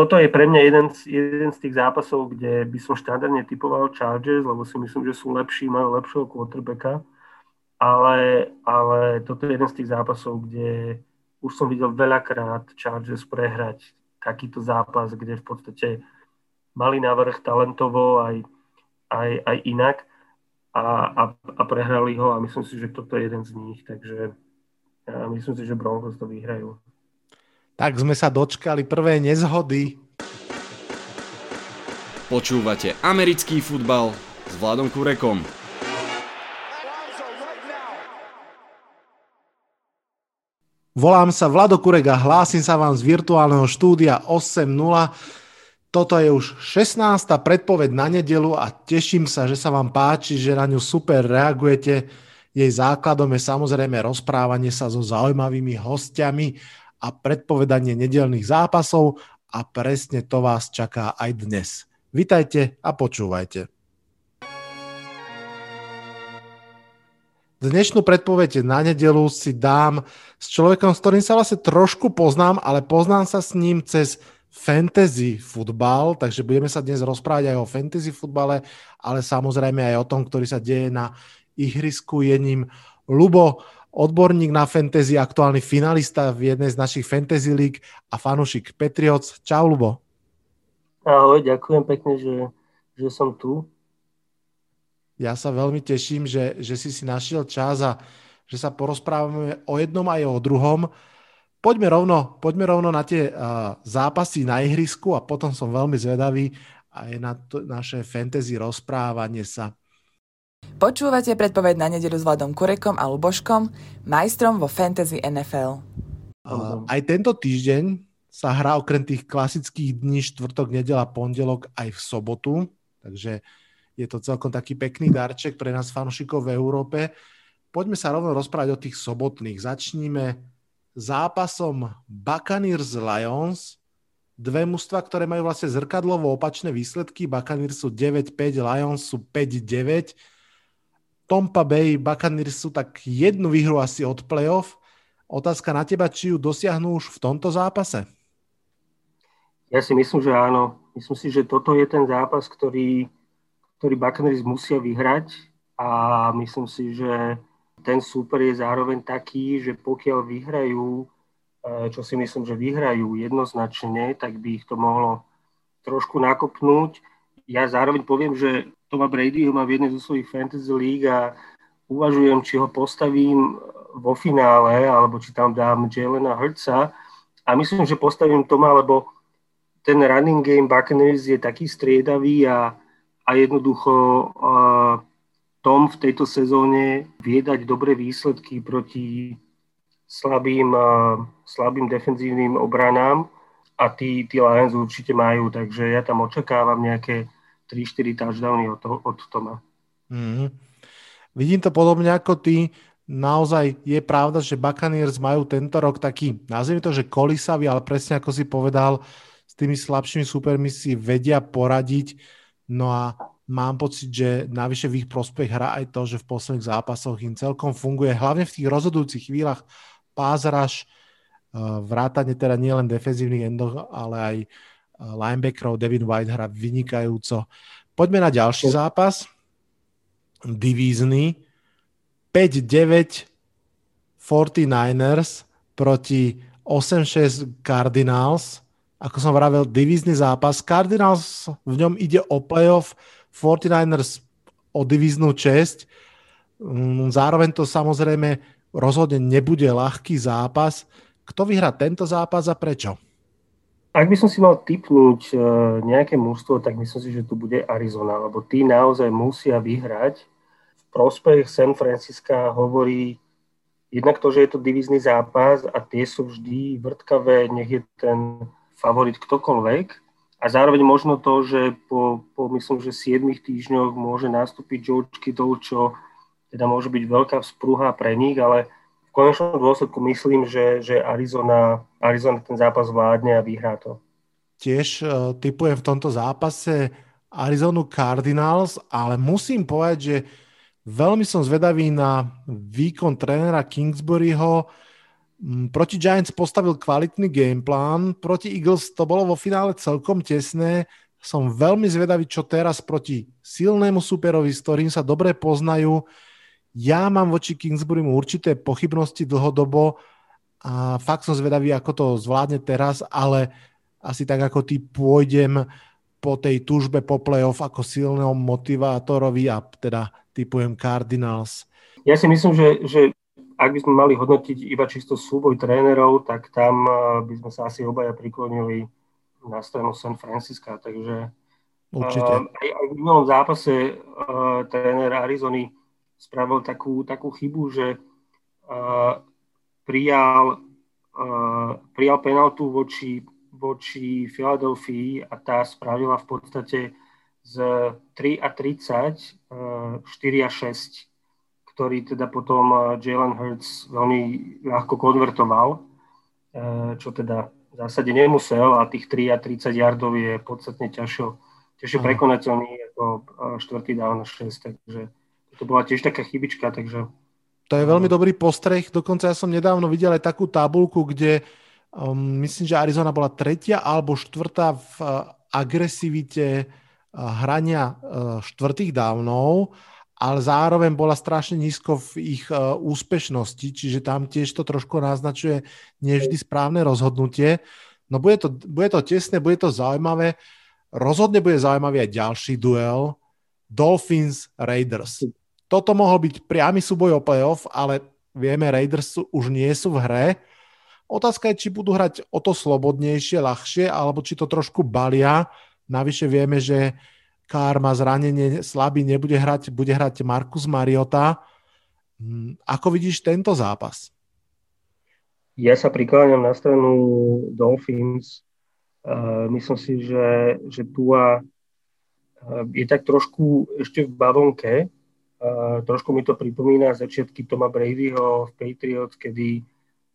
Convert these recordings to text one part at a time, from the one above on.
toto je pre mňa jeden z, jeden z tých zápasov, kde by som štandardne typoval Chargers, lebo si myslím, že sú lepší, majú lepšieho quarterbacka. Ale, ale toto je jeden z tých zápasov, kde už som videl veľakrát Chargers prehrať takýto zápas, kde v podstate mali návrh talentovo aj, aj, aj inak a, a, a prehrali ho a myslím si, že toto je jeden z nich, takže ja myslím si, že Broncos to vyhrajú. Tak sme sa dočkali prvé nezhody. Počúvate americký futbal s Vladom Kurekom. Volám sa Vlado Kurek a hlásim sa vám z virtuálneho štúdia 8.0. Toto je už 16. predpoveď na nedelu a teším sa, že sa vám páči, že na ňu super reagujete. Jej základom je samozrejme rozprávanie sa so zaujímavými hostiami a predpovedanie nedelných zápasov a presne to vás čaká aj dnes. Vitajte a počúvajte. Dnešnú predpoveď na nedelu si dám s človekom, s ktorým sa vlastne trošku poznám, ale poznám sa s ním cez fantasy futbal, takže budeme sa dnes rozprávať aj o fantasy futbale, ale samozrejme aj o tom, ktorý sa deje na ihrisku. Je ním Lubo, odborník na fantasy, aktuálny finalista v jednej z našich fantasy league a fanušik Petrioc. Čau, Lubo. Ahoj, ďakujem pekne, že, že som tu. Ja sa veľmi teším, že, že si si našiel čas a že sa porozprávame o jednom aj o druhom. Poďme rovno, poďme rovno na tie uh, zápasy na ihrisku a potom som veľmi zvedavý aj na to, naše fantasy rozprávanie sa. Počúvate predpoveď na nedelu s Vladom Kurekom a Luboškom, majstrom vo Fantasy NFL. Aj tento týždeň sa hrá okrem tých klasických dní štvrtok, nedela, pondelok aj v sobotu, takže je to celkom taký pekný darček pre nás fanúšikov v Európe. Poďme sa rovno rozprávať o tých sobotných. Začníme zápasom Buccaneers Lions. Dve mužstva, ktoré majú vlastne zrkadlovo opačné výsledky. Buccaneers sú 9-5, Lions sú 5-9. Tompa Bay, Buccaneers sú tak jednu výhru asi od playoff. Otázka na teba, či ju dosiahnu už v tomto zápase? Ja si myslím, že áno. Myslím si, že toto je ten zápas, ktorý ktorý Buccaneers musia vyhrať a myslím si, že ten súper je zároveň taký, že pokiaľ vyhrajú, e, čo si myslím, že vyhrajú jednoznačne, tak by ich to mohlo trošku nakopnúť. Ja zároveň poviem, že Toma Brady ho má v jednej zo svojich fantasy league a uvažujem, či ho postavím vo finále, alebo či tam dám Jelena Hurtsa. A myslím, že postavím Toma, lebo ten running game Buccaneers je taký striedavý a a jednoducho Tom v tejto sezóne vie dať dobré výsledky proti slabým, slabým defenzívnym obranám a tí, tí Lions určite majú, takže ja tam očakávam nejaké 3-4 touchdowny od, toho, od Toma. Mm-hmm. Vidím to podobne ako ty. Naozaj je pravda, že Buccaneers majú tento rok taký, nazvime to, že kolisavý, ale presne ako si povedal, s tými slabšími supermi si vedia poradiť No a mám pocit, že navyše v ich prospech hrá aj to, že v posledných zápasoch im celkom funguje, hlavne v tých rozhodujúcich chvíľach pázraž, eh, vrátane teda nielen defenzívnych endov, ale aj linebackerov, Devin White hrá vynikajúco. Poďme na ďalší zápas, divízny, 5-9 49ers proti 8-6 Cardinals ako som vravel, divízny zápas. Cardinals v ňom ide o playoff, 49ers o divíznu česť. Mm, zároveň to samozrejme rozhodne nebude ľahký zápas. Kto vyhrá tento zápas a prečo? Ak by som si mal typnúť e, nejaké mužstvo, tak myslím si, že tu bude Arizona, lebo tí naozaj musia vyhrať. V prospech San Francisca hovorí jednak to, že je to divízny zápas a tie sú vždy vrtkavé, nech je ten favorit ktokoľvek. A zároveň možno to, že po, po myslím, že 7 týždňoch môže nastúpiť George Kittle, čo teda môže byť veľká vzprúha pre nich, ale v konečnom dôsledku myslím, že, že Arizona, Arizona ten zápas vládne a vyhrá to. Tiež uh, typujem v tomto zápase Arizonu Cardinals, ale musím povedať, že veľmi som zvedavý na výkon trénera Kingsburyho. Mm, proti Giants postavil kvalitný gameplán, proti Eagles to bolo vo finále celkom tesné. Som veľmi zvedavý, čo teraz proti silnému superovi, s ktorým sa dobre poznajú. Ja mám voči Kingsburymu určité pochybnosti dlhodobo a fakt som zvedavý, ako to zvládne teraz, ale asi tak ako ty pôjdem po tej túžbe po playoff ako silného motivátorovi a teda typujem Cardinals. Ja si myslím, že, že ak by sme mali hodnotiť iba čisto súboj trénerov, tak tam eh, by sme sa asi obaja priklonili na stranu San Francisca, takže Určite. Uh, aj, aj v minulom zápase uh, tréner Arizony spravil takú, takú chybu, že uh, prijal, uh, prijal penaltu voči, voči Filadelfii a tá spravila v podstate z 3 a 30 uh, 4 a 6 ktorý teda potom eh, Jalen Hurts veľmi ľahko konvertoval, eh, čo teda v zásade nemusel a tých 3 a 30 yardov je podstatne ťažšie, ťažšie prekonateľný ako štvrtý down na 6, takže to bola tiež taká chybička, takže... To je veľmi dobrý postreh, dokonca ja som nedávno videl aj takú tabulku, kde um, myslím, že Arizona bola tretia alebo štvrtá v uh, agresivite uh, hrania uh, štvrtých dávnov ale zároveň bola strašne nízko v ich uh, úspešnosti, čiže tam tiež to trošku naznačuje nevždy správne rozhodnutie. No bude to, bude to tesné, bude to zaujímavé. Rozhodne bude zaujímavý aj ďalší duel Dolphins Raiders. Toto mohol byť priamy súboj o playoff, ale vieme, Raiders už nie sú v hre. Otázka je, či budú hrať o to slobodnejšie, ľahšie, alebo či to trošku balia. Navyše vieme, že Kár má zranenie, slabý, nebude hrať, bude hrať Markus Mariota. Hm, ako vidíš tento zápas? Ja sa prikláňam na stranu Dolphins. Myslím si, že, že Tua je tak trošku ešte v bavonke. Uh, trošku mi to pripomína začiatky Toma Bradyho v Patriots, kedy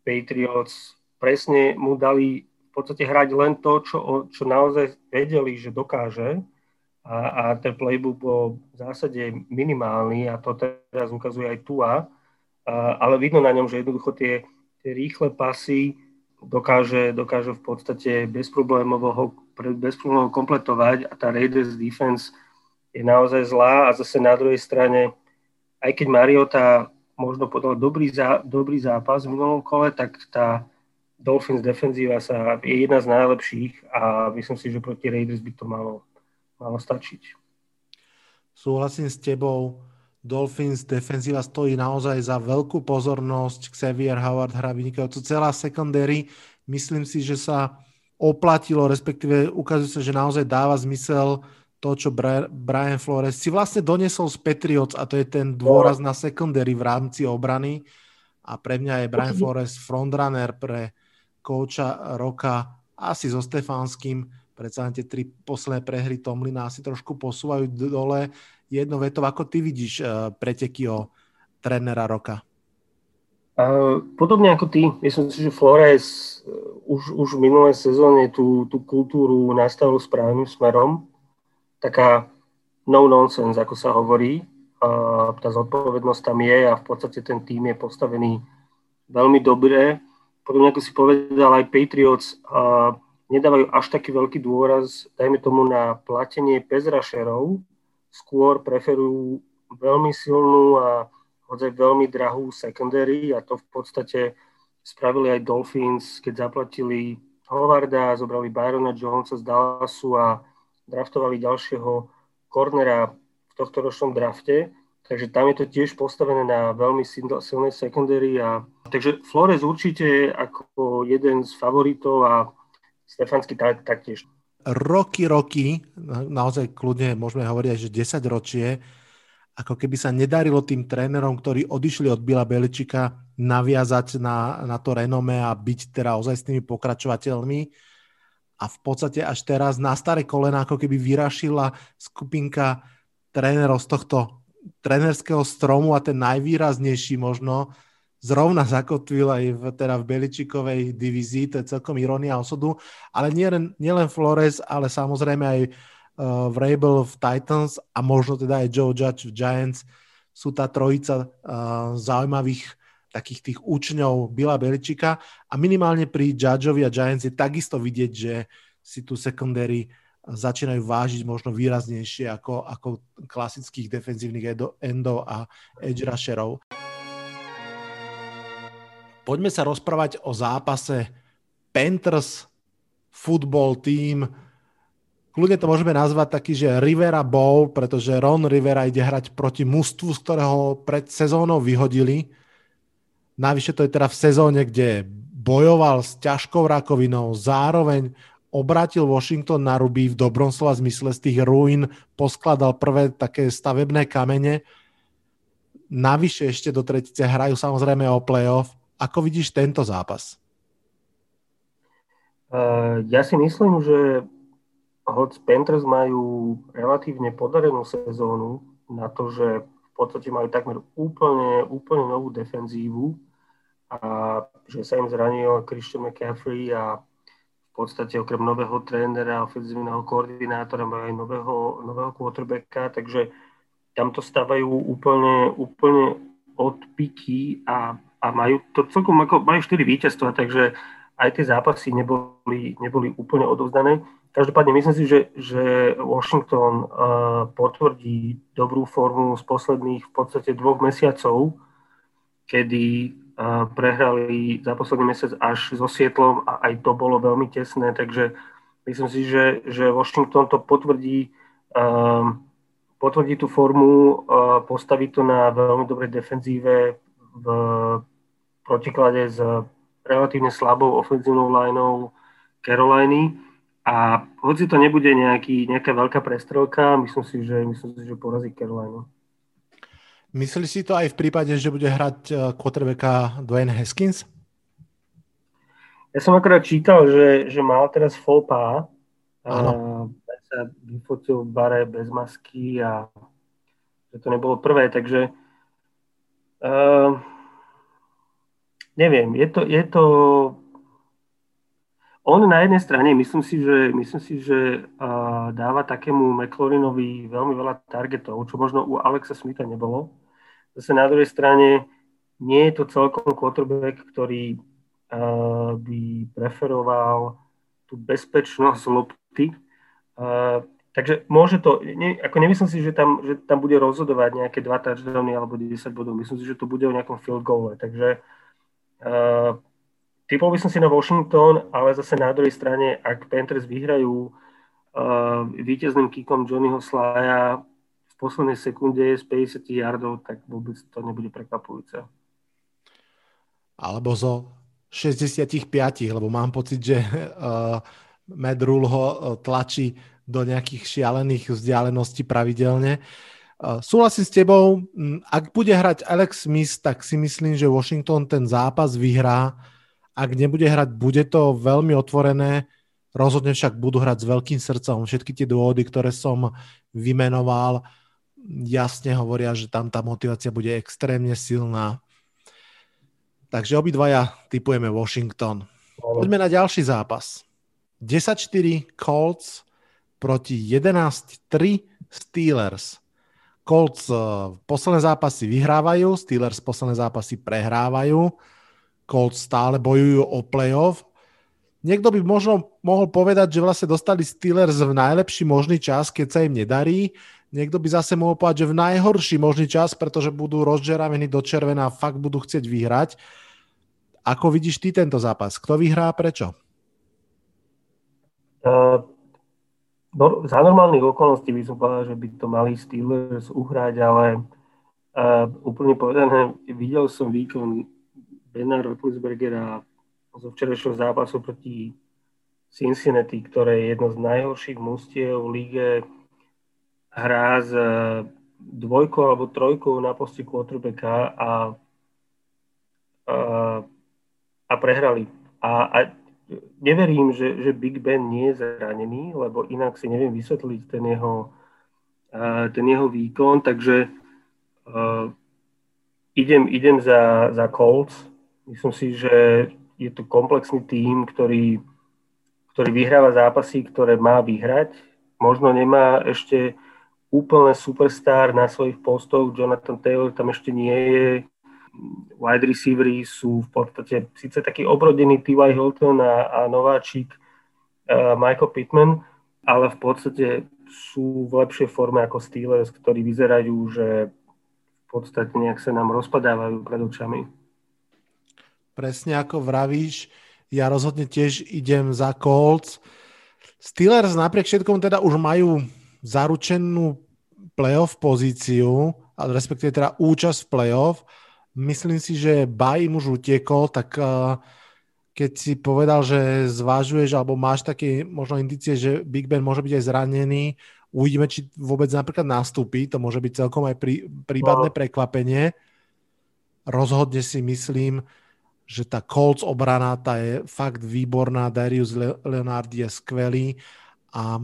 Patriots presne mu dali v podstate hrať len to, čo, čo naozaj vedeli, že dokáže. A, a ten playbook bol v zásade minimálny a to teraz ukazuje aj Tua, a, ale vidno na ňom, že jednoducho tie, tie rýchle pasy dokáže, dokáže v podstate bezproblémovo ho bezproblémovo kompletovať a tá Raiders defense je naozaj zlá a zase na druhej strane, aj keď Mariota možno podal dobrý, zá, dobrý zápas v minulom kole, tak tá Dolphins defenzíva sa je jedna z najlepších a myslím si, že proti Raiders by to malo malo stačiť. Súhlasím s tebou. Dolphins defenzíva stojí naozaj za veľkú pozornosť. Xavier Howard hrá vynikajúco. Celá secondary, myslím si, že sa oplatilo, respektíve ukazuje sa, že naozaj dáva zmysel to, čo Brian Flores si vlastne donesol z Patriots a to je ten dôraz na secondary v rámci obrany a pre mňa je Brian Flores frontrunner pre kouča roka asi so Stefanským predsa tie tri posledné prehry Tomlina asi trošku posúvajú dole. Jedno veto, ako ty vidíš uh, preteky o trénera roka? Uh, podobne ako ty, myslím si, že Flores uh, už, už v minulej sezóne tú, tú kultúru nastavil správnym smerom. Taká no nonsense, ako sa hovorí. Uh, tá zodpovednosť tam je a v podstate ten tým je postavený veľmi dobre. Podobne ako si povedal, aj Patriots uh, nedávajú až taký veľký dôraz, dajme tomu, na platenie pezrašerov, skôr preferujú veľmi silnú a hodzaj veľmi drahú secondary a to v podstate spravili aj Dolphins, keď zaplatili Hovarda, zobrali Byrona Jonesa z Dallasu a draftovali ďalšieho cornera v tohto ročnom drafte. Takže tam je to tiež postavené na veľmi silnej secondary. A, takže Flores určite ako jeden z favoritov a Stefanský tak, taktiež. Roky, roky, naozaj kľudne môžeme hovoriť že 10 ročie, ako keby sa nedarilo tým trénerom, ktorí odišli od Bila Beličika, naviazať na, na to renome a byť teda ozaj s tými pokračovateľmi. A v podstate až teraz na staré kolena ako keby vyrašila skupinka trénerov z tohto trénerského stromu a ten najvýraznejší možno zrovna zakotvil aj v, teda v Beličikovej divízii, to je celkom irónia osudu, ale nielen nie len Flores, ale samozrejme aj uh, Vrabel v Titans a možno teda aj Joe Judge v Giants. Sú tá trojica uh, zaujímavých takých tých účňov Bila Beličika a minimálne pri Judgeovi a Giants je takisto vidieť, že si tu secondary začínajú vážiť možno výraznejšie ako, ako klasických defenzívnych endov a edge rusherov. Poďme sa rozprávať o zápase Panthers football team. Kľudne to môžeme nazvať taký, že Rivera Bowl, pretože Ron Rivera ide hrať proti mužstvu, z ktorého pred sezónou vyhodili. Navyše to je teda v sezóne, kde bojoval s ťažkou rakovinou, zároveň obrátil Washington na ruby v dobrom slova zmysle z tých ruín, poskladal prvé také stavebné kamene. Navyše ešte do tretice hrajú samozrejme o playoff. Ako vidíš tento zápas? Uh, ja si myslím, že hoď Panthers majú relatívne podarenú sezónu na to, že v podstate majú takmer úplne, úplne novú defenzívu a že sa im zranil Christian McCaffrey a podstate okrem nového trénera, ofenzívneho koordinátora majú aj nového, nového quarterbacka, takže tam to stávajú úplne, úplne od piky a, a majú to celkom ako, majú 4 víťazstva, takže aj tie zápasy neboli, neboli úplne odovzdané. Každopádne myslím si, že, že Washington uh, potvrdí dobrú formu z posledných v podstate dvoch mesiacov, kedy prehrali za posledný mesiac až so Sietlom a aj to bolo veľmi tesné, takže myslím si, že, že Washington to potvrdí, um, potvrdí tú formu, uh, postaví to na veľmi dobrej defenzíve v protiklade s relatívne slabou ofenzívnou lineou Caroliny a hoci to nebude nejaký, nejaká veľká prestrelka, myslím si, že, myslím si, že porazí Carolina. Myslíš si to aj v prípade, že bude hrať eh, quarterbacka Dwayne Haskins? Ja som akorát čítal, že, že mal teraz faux. A sa vyfotil v bare bez masky a že to nebolo prvé, takže uh, neviem, je to, je to on na jednej strane, myslím si, že, myslím si, že uh, dáva takému McLaurinovi veľmi veľa targetov, čo možno u Alexa Smitha nebolo. Zase na druhej strane nie je to celkom quarterback, ktorý uh, by preferoval tú bezpečnosť lopty. Uh, takže môže to, ne, ako nemyslím si, že tam, že tam bude rozhodovať nejaké dva touchdowny alebo 10 bodov. Myslím si, že to bude o nejakom field goale. Takže uh, typol by som si na Washington, ale zase na druhej strane, ak Panthers vyhrajú uh, víťazným kikom Johnnyho Slaya v poslednej sekunde z 50 yardov, tak vôbec to nebude prekvapujúce. Alebo zo 65, lebo mám pocit, že uh, Matt Rule ho uh, tlačí do nejakých šialených vzdialeností pravidelne. Uh, súhlasím s tebou, ak bude hrať Alex Smith, tak si myslím, že Washington ten zápas vyhrá. Ak nebude hrať, bude to veľmi otvorené. Rozhodne však budú hrať s veľkým srdcom. Všetky tie dôvody, ktoré som vymenoval, jasne hovoria, že tam tá motivácia bude extrémne silná. Takže obidvaja typujeme Washington. Poďme na ďalší zápas. 10-4 Colts proti 11-3 Steelers. Colts eh, posledné zápasy vyhrávajú, Steelers posledné zápasy prehrávajú. Colts stále bojujú o playoff. Niekto by možno mohol povedať, že vlastne dostali Steelers v najlepší možný čas, keď sa im nedarí. Niekto by zase mohol povedať, že v najhorší možný čas, pretože budú rozžeravení do červená a fakt budú chcieť vyhrať. Ako vidíš ty tento zápas? Kto vyhrá a prečo? Uh, no, za normálnych okolností by som povedal, že by to mali Steelers uhrať, ale uh, úplne povedané, videl som výkon Bena Roethlisbergera zo včerajšieho zápasu proti Cincinnati, ktoré je jedno z najhorších mústiev v líge hrá s e, dvojkou alebo trojkou na posti quarterbacka a, a, a prehrali. A, a neverím, že, že Big Ben nie je zranený, lebo inak si neviem vysvetliť ten jeho, uh, ten jeho výkon, takže uh, idem, idem za, za Colts. Myslím si, že je to komplexný tím, ktorý, ktorý vyhráva zápasy, ktoré má vyhrať. Možno nemá ešte úplne superstar na svojich postoch. Jonathan Taylor tam ešte nie je. wide receivery sú v podstate síce taký obrodený T.Y. Hilton a, a nováčik uh, Michael Pittman, ale v podstate sú v lepšej forme ako Steelers, ktorí vyzerajú, že v podstate nejak sa nám rozpadávajú pred očami. Presne ako vravíš, ja rozhodne tiež idem za Colts. Steelers napriek všetkom teda už majú zaručenú playoff pozíciu, respektíve teda účasť v playoff. Myslím si, že Baj im už utiekol, tak uh, keď si povedal, že zvážuješ alebo máš také možno indície, že Big Ben môže byť aj zranený, uvidíme, či vôbec napríklad nastúpi, to môže byť celkom aj prí, prípadné no. prekvapenie. Rozhodne si myslím, že tá Colts obrana, tá je fakt výborná, Darius Leonard je skvelý a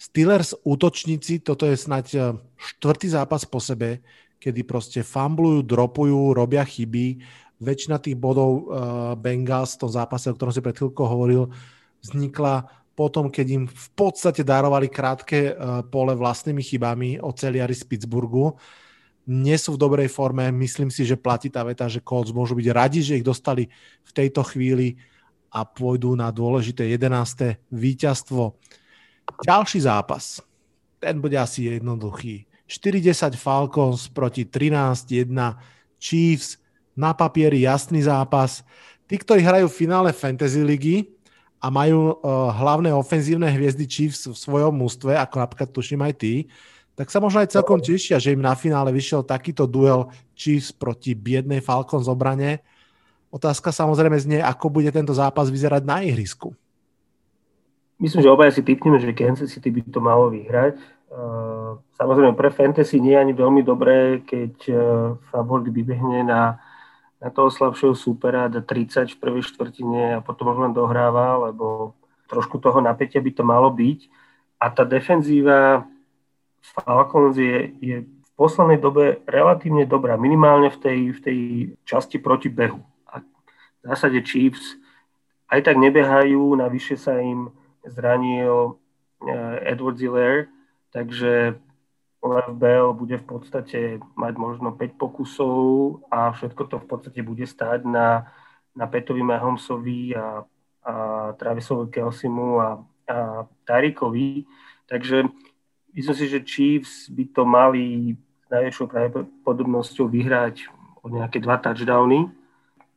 Steelers útočníci, toto je snať eh, štvrtý zápas po sebe, kedy proste fumblujú, dropujú, robia chyby, väčšina tých bodov uh, Bengals v tom zápase, o ktorom si pred chvíľkou hovoril, vznikla potom, keď im v podstate darovali krátke uh, pole vlastnými chybami celiari z Pittsburghu. Nie sú v dobrej forme, myslím si, že platí tá veta, že Colts môžu byť radi, že ich dostali v tejto chvíli a pôjdu na dôležité 11. víťazstvo. Ďalší zápas, ten bude asi jednoduchý. 40 Falcons proti 13-1 Chiefs na papieri jasný zápas. Tí, ktorí hrajú v finále Fantasy ligy a majú uh, hlavné ofenzívne hviezdy Chiefs v svojom mústve, ako napríklad tuším aj ty, tak sa možno aj celkom tešia, že im na finále vyšiel takýto duel Chiefs proti biednej Falcons obrane. Otázka samozrejme znie, ako bude tento zápas vyzerať na ihrisku. Myslím, že obaja si typneme, že Kansas City by to malo vyhrať. Uh, samozrejme pre fantasy nie je ani veľmi dobré, keď uh, favorit vybehne na na toho slabšieho supera dá 30 v prvej štvrtine a potom len dohráva, lebo trošku toho napätia by to malo byť. A tá defenzíva Falcons je, je v poslednej dobe relatívne dobrá, minimálne v tej, v tej časti proti behu. A v zásade Chiefs aj tak nebehajú, navyše sa im zranil eh, Edward Ziller, takže Lev Bell bude v podstate mať možno 5 pokusov a všetko to v podstate bude stáť na, na Petovi Mahomsovi a, a Travisovi Kelsimu a, a Tarikovi. Takže myslím si, že Chiefs by to mali s najväčšou pravdepodobnosťou vyhrať o nejaké dva touchdowny.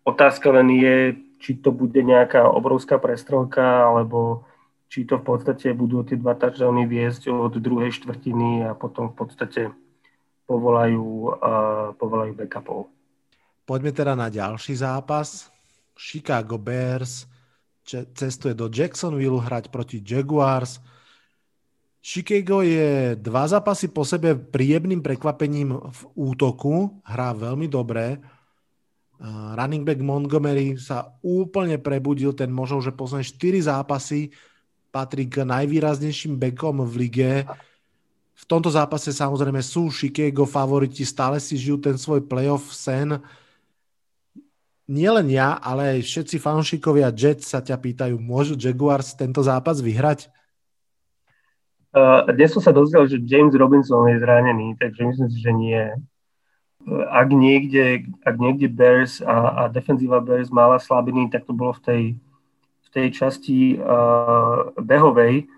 Otázka len je, či to bude nejaká obrovská prestrelka, alebo či to v podstate budú tie dva touchdowny viesť od druhej štvrtiny a potom v podstate povolajú, uh, povolajú backupov. Poďme teda na ďalší zápas. Chicago Bears cestuje do Jacksonville hrať proti Jaguars. Chicago je dva zápasy po sebe príjemným prekvapením v útoku. Hrá veľmi dobre. running back Montgomery sa úplne prebudil, ten možno, že posledné 4 zápasy patrí k najvýraznejším bekom v lige. V tomto zápase samozrejme sú Chicago favoriti, stále si žijú ten svoj playoff sen. Nielen ja, ale aj všetci fanšikovia Jets sa ťa pýtajú, môžu Jaguars tento zápas vyhrať? Uh, dnes som sa dozvedel, že James Robinson je zranený, takže myslím si, že nie. Uh, ak niekde, ak niekde Bears a, a defenzíva Bears mala slabiny, tak to bolo v tej tej časti uh, behovej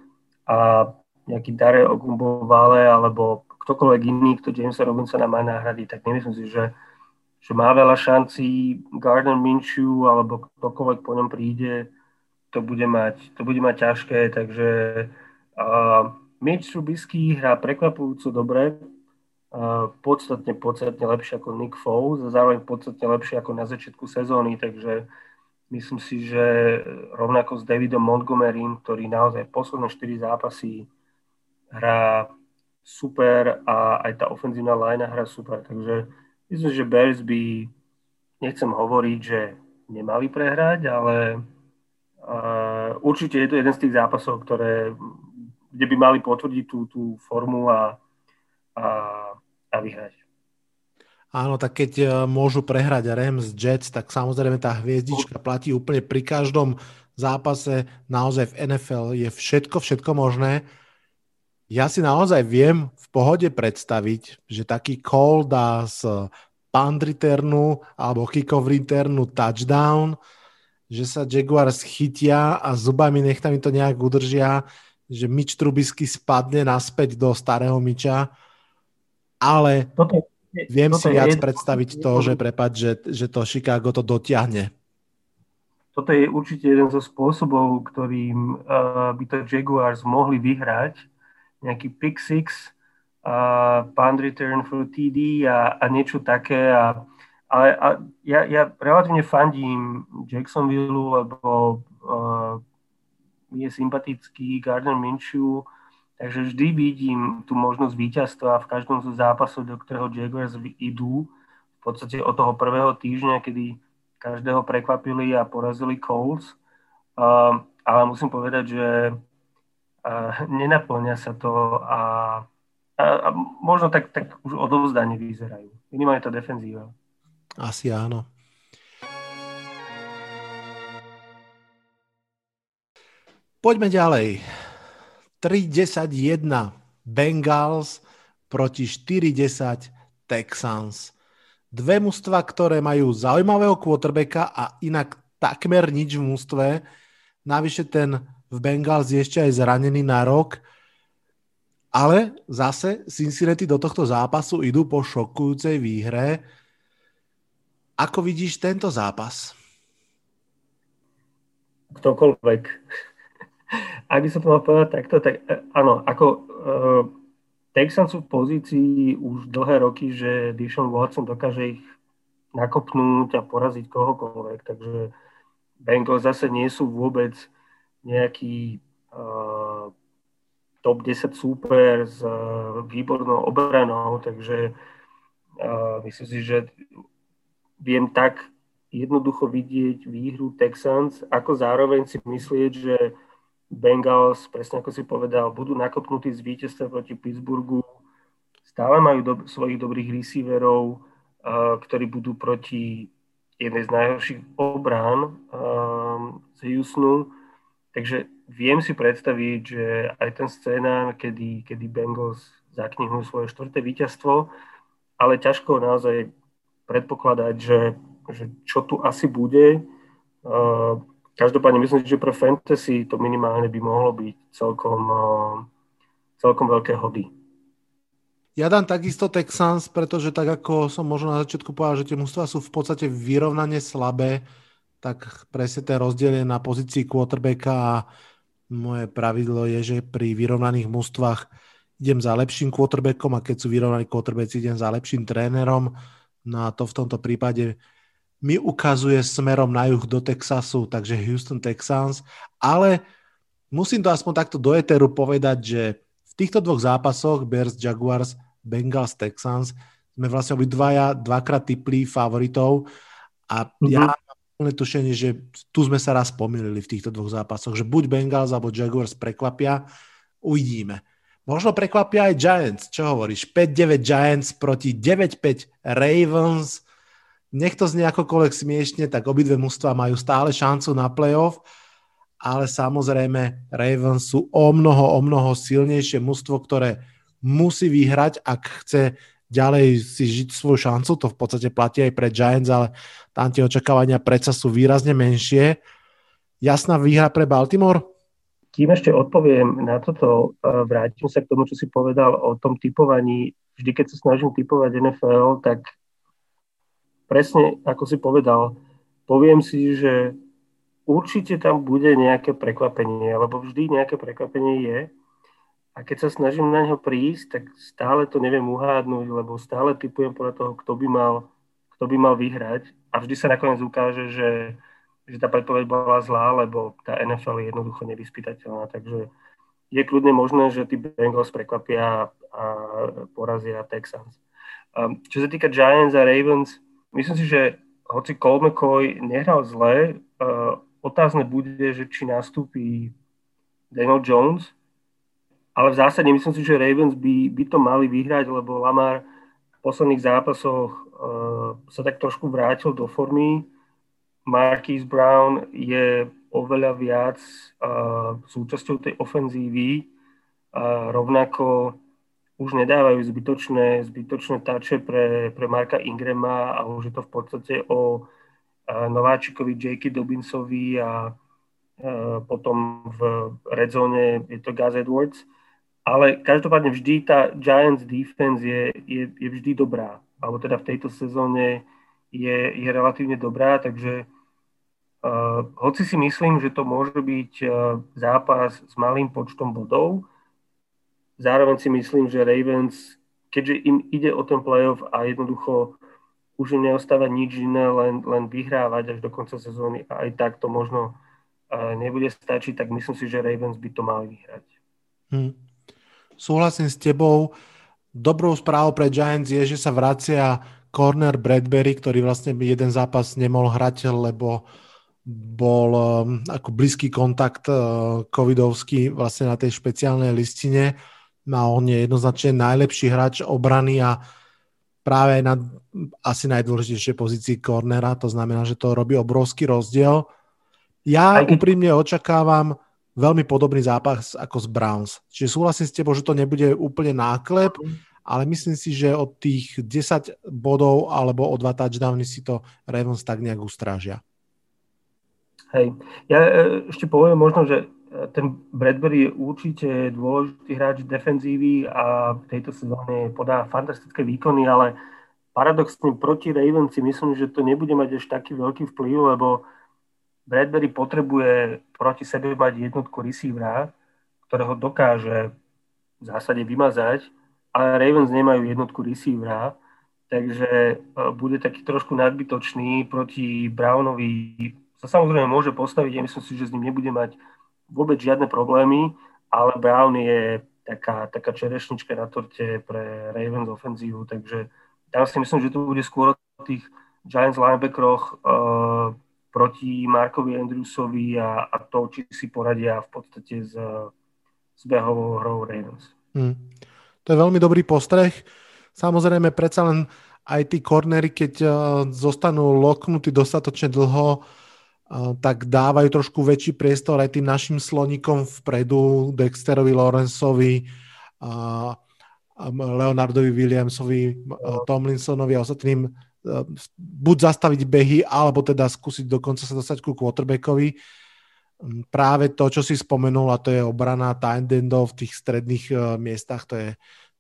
a nejaký Dare Ogumbovale alebo ktokoľvek iný, kto Jamesa Robinsona má nahradiť, tak nemyslím si, že, že má veľa šancí. Gardner Minshew alebo ktokoľvek po ňom príde, to bude mať, to bude mať ťažké, takže uh, Mitch Trubisky hrá prekvapujúco dobre, uh, podstatne, podstatne lepšie ako Nick Foles a zároveň podstatne lepšie ako na začiatku sezóny, takže Myslím si, že rovnako s Davidom Montgomerym, ktorý naozaj posledné 4 zápasy hrá super a aj tá ofenzívna line hrá super. Takže myslím, že Bears by, nechcem hovoriť, že nemali prehrať, ale uh, určite je to jeden z tých zápasov, ktoré, kde by mali potvrdiť tú, tú formu a, a, a vyhrať. Áno, tak keď e, môžu prehrať Rams Jets, tak samozrejme tá hviezdička platí úplne pri každom zápase. Naozaj v NFL je všetko, všetko možné. Ja si naozaj viem v pohode predstaviť, že taký call dá z punt returnu alebo kick-off returnu touchdown, že sa Jaguars chytia a zubami nechtami to nejak udržia, že Mitch Trubisky spadne naspäť do starého Miča, ale toto, viem toto si viac je, predstaviť to, že prepad, že, že to Chicago to dotiahne. Toto je určite jeden zo spôsobov, ktorým uh, by to Jaguars mohli vyhrať. Nejaký pick six, uh, punt return for TD a, a niečo také. A, ale a ja, ja relatívne fandím Jacksonville, lebo uh, je sympatický Gardner Minshew, takže vždy vidím tú možnosť víťazstva v každom zo zápasov, do ktorého Jaguars idú. V podstate od toho prvého týždňa, kedy každého prekvapili a porazili Colts. Uh, ale musím povedať, že uh, nenaplňa sa to a a, a možno tak, tak už odovzdane vyzerajú. Minimálne to defenzíva. Asi áno. Poďme ďalej. 3-10-1 Bengals proti 4-10 Texans. Dve mužstva, ktoré majú zaujímavého quarterbacka a inak takmer nič v mústve. Navyše ten v Bengals je ešte aj zranený na rok ale zase Cincinnati do tohto zápasu idú po šokujúcej výhre. Ako vidíš tento zápas? Ktokoľvek. Ak by som to mal povedať takto, tak e, áno, ako uh, Texans sú v pozícii už dlhé roky, že Dishon Watson dokáže ich nakopnúť a poraziť kohokoľvek, takže Bengals zase nie sú vôbec nejaký uh, top 10 súper s uh, výbornou obranou, takže uh, myslím si, že viem tak jednoducho vidieť výhru Texans, ako zároveň si myslieť, že Bengals, presne ako si povedal, budú nakopnutí z víťazstva proti Pittsburghu, stále majú do, svojich dobrých receiverov, uh, ktorí budú proti jednej z najhorších obrán uh, z Houstonu. Takže viem si predstaviť, že aj ten scénár, kedy, kedy Bengals zaknihujú svoje štvrté víťazstvo, ale ťažko naozaj predpokladať, že, že čo tu asi bude. Uh, každopádne myslím, že pre fantasy to minimálne by mohlo byť celkom, uh, celkom veľké hody. Ja dám takisto Texans, pretože tak ako som možno na začiatku povedal, že tie mústva sú v podstate vyrovnane slabé, tak presne ten rozdiel je na pozícii quarterbacka a moje pravidlo je, že pri vyrovnaných mústvách idem za lepším quarterbackom a keď sú vyrovnaní quarterbacki, idem za lepším trénerom. No a to v tomto prípade mi ukazuje smerom na juh do Texasu, takže Houston Texans, ale musím to aspoň takto do eteru povedať, že v týchto dvoch zápasoch Bears Jaguars, Bengals Texans sme vlastne obidvaja dvakrát typli favoritov a mm-hmm. ja plné tušenie, že tu sme sa raz pomýlili v týchto dvoch zápasoch, že buď Bengals alebo Jaguars prekvapia, uvidíme. Možno prekvapia aj Giants, čo hovoríš? 5-9 Giants proti 9-5 Ravens. Nech to znie akokoľvek smiešne, tak obidve mužstva majú stále šancu na playoff, ale samozrejme Ravens sú o mnoho, o mnoho silnejšie mužstvo, ktoré musí vyhrať, ak chce ďalej si žiť svoju šancu, to v podstate platí aj pre Giants, ale tam tie očakávania predsa sú výrazne menšie. Jasná výhra pre Baltimore? Kým ešte odpoviem na toto, vrátim sa k tomu, čo si povedal o tom typovaní. Vždy, keď sa snažím typovať NFL, tak presne ako si povedal, poviem si, že určite tam bude nejaké prekvapenie, lebo vždy nejaké prekvapenie je a keď sa snažím na neho prísť, tak stále to neviem uhádnuť, lebo stále typujem podľa toho, kto by mal, kto by mal vyhrať. A vždy sa nakoniec ukáže, že, že tá predpoveď bola zlá, lebo tá NFL je jednoducho nevyspytateľná. Takže je kľudne možné, že tí Bengals prekvapia a porazia Texans. Um, čo sa týka Giants a Ravens, myslím si, že hoci Cole McCoy nehral zle, uh, otázne bude, že či nastúpi Daniel Jones, ale v zásade myslím si, že Ravens by, by to mali vyhrať, lebo Lamar v posledných zápasoch uh, sa tak trošku vrátil do formy. Marquise Brown je oveľa viac uh, súčasťou tej ofenzívy. Uh, rovnako už nedávajú zbytočné, zbytočné tače pre, pre Marka Ingrama a už je to v podstate o nováčikovi Jakey Dobinsovi a, potom v redzone je to Gaz Edwards. Ale každopádne vždy tá Giants defense je, je, je vždy dobrá. Alebo teda v tejto sezóne je, je relatívne dobrá, takže uh, hoci si myslím, že to môže byť uh, zápas s malým počtom bodov, zároveň si myslím, že Ravens, keďže im ide o ten playoff a jednoducho už im neostáva nič iné, len, len vyhrávať až do konca sezóny a aj tak to možno uh, nebude stačiť, tak myslím si, že Ravens by to mali vyhrať. Hmm súhlasím s tebou. Dobrou správou pre Giants je, že sa vracia corner Bradbury, ktorý vlastne jeden zápas nemohol hrať, lebo bol um, ako blízky kontakt uh, covidovský vlastne na tej špeciálnej listine. A on je jednoznačne najlepší hráč obrany a práve na asi najdôležitejšej pozícii cornera, to znamená, že to robí obrovský rozdiel. Ja úprimne očakávam veľmi podobný zápas ako z Browns. Čiže súhlasím s tebou, že to nebude úplne náklep, ale myslím si, že od tých 10 bodov alebo o dva touchdowny si to Ravens tak nejak ustrážia. Hej, ja e, ešte poviem možno, že ten Bradbury je určite dôležitý hráč defenzívy a v tejto sezóne podá fantastické výkony, ale paradoxne proti Ravens si myslím, že to nebude mať až taký veľký vplyv, lebo Bradbury potrebuje proti sebe mať jednotku receivera, ktorého dokáže v zásade vymazať, ale Ravens nemajú jednotku receivera, takže e, bude taký trošku nadbytočný proti Brownovi. Sa samozrejme môže postaviť, ja myslím si, že s ním nebude mať vôbec žiadne problémy, ale Brown je taká, taká čerešnička na torte pre Ravens ofenzívu, takže tam si myslím, že to bude skôr o tých Giants linebackeroch, uh, proti Markovi Andrewsovi a, a to, či si poradia v podstate s, s behovou hrou Ravens. Hmm. To je veľmi dobrý postreh. Samozrejme, predsa len aj tí kornery, keď uh, zostanú loknutí dostatočne dlho, uh, tak dávajú trošku väčší priestor aj tým našim sloníkom vpredu, Dexterovi, Lawrenceovi, Leonardovi Williamsovi, Tomlinsonovi a ostatným buď zastaviť behy, alebo teda skúsiť dokonca sa dostať ku quarterbackovi. Mm, práve to, čo si spomenul, a to je obrana tight endov v tých stredných uh, miestach, to je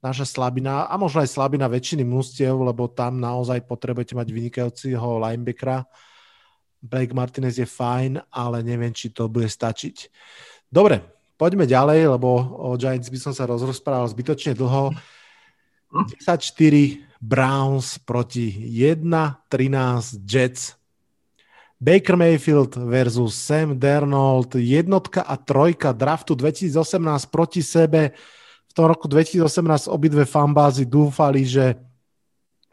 naša slabina a možno aj slabina väčšiny mústiev, lebo tam naozaj potrebujete mať vynikajúciho linebackera. Blake Martinez je fajn, ale neviem, či to bude stačiť. Dobre, poďme ďalej, lebo o Giants by som sa rozprával zbytočne dlho. 10-4 Browns proti 1-13 Jets. Baker Mayfield versus Sam Darnold, jednotka a trojka draftu 2018 proti sebe. V tom roku 2018 obidve fanbázy dúfali, že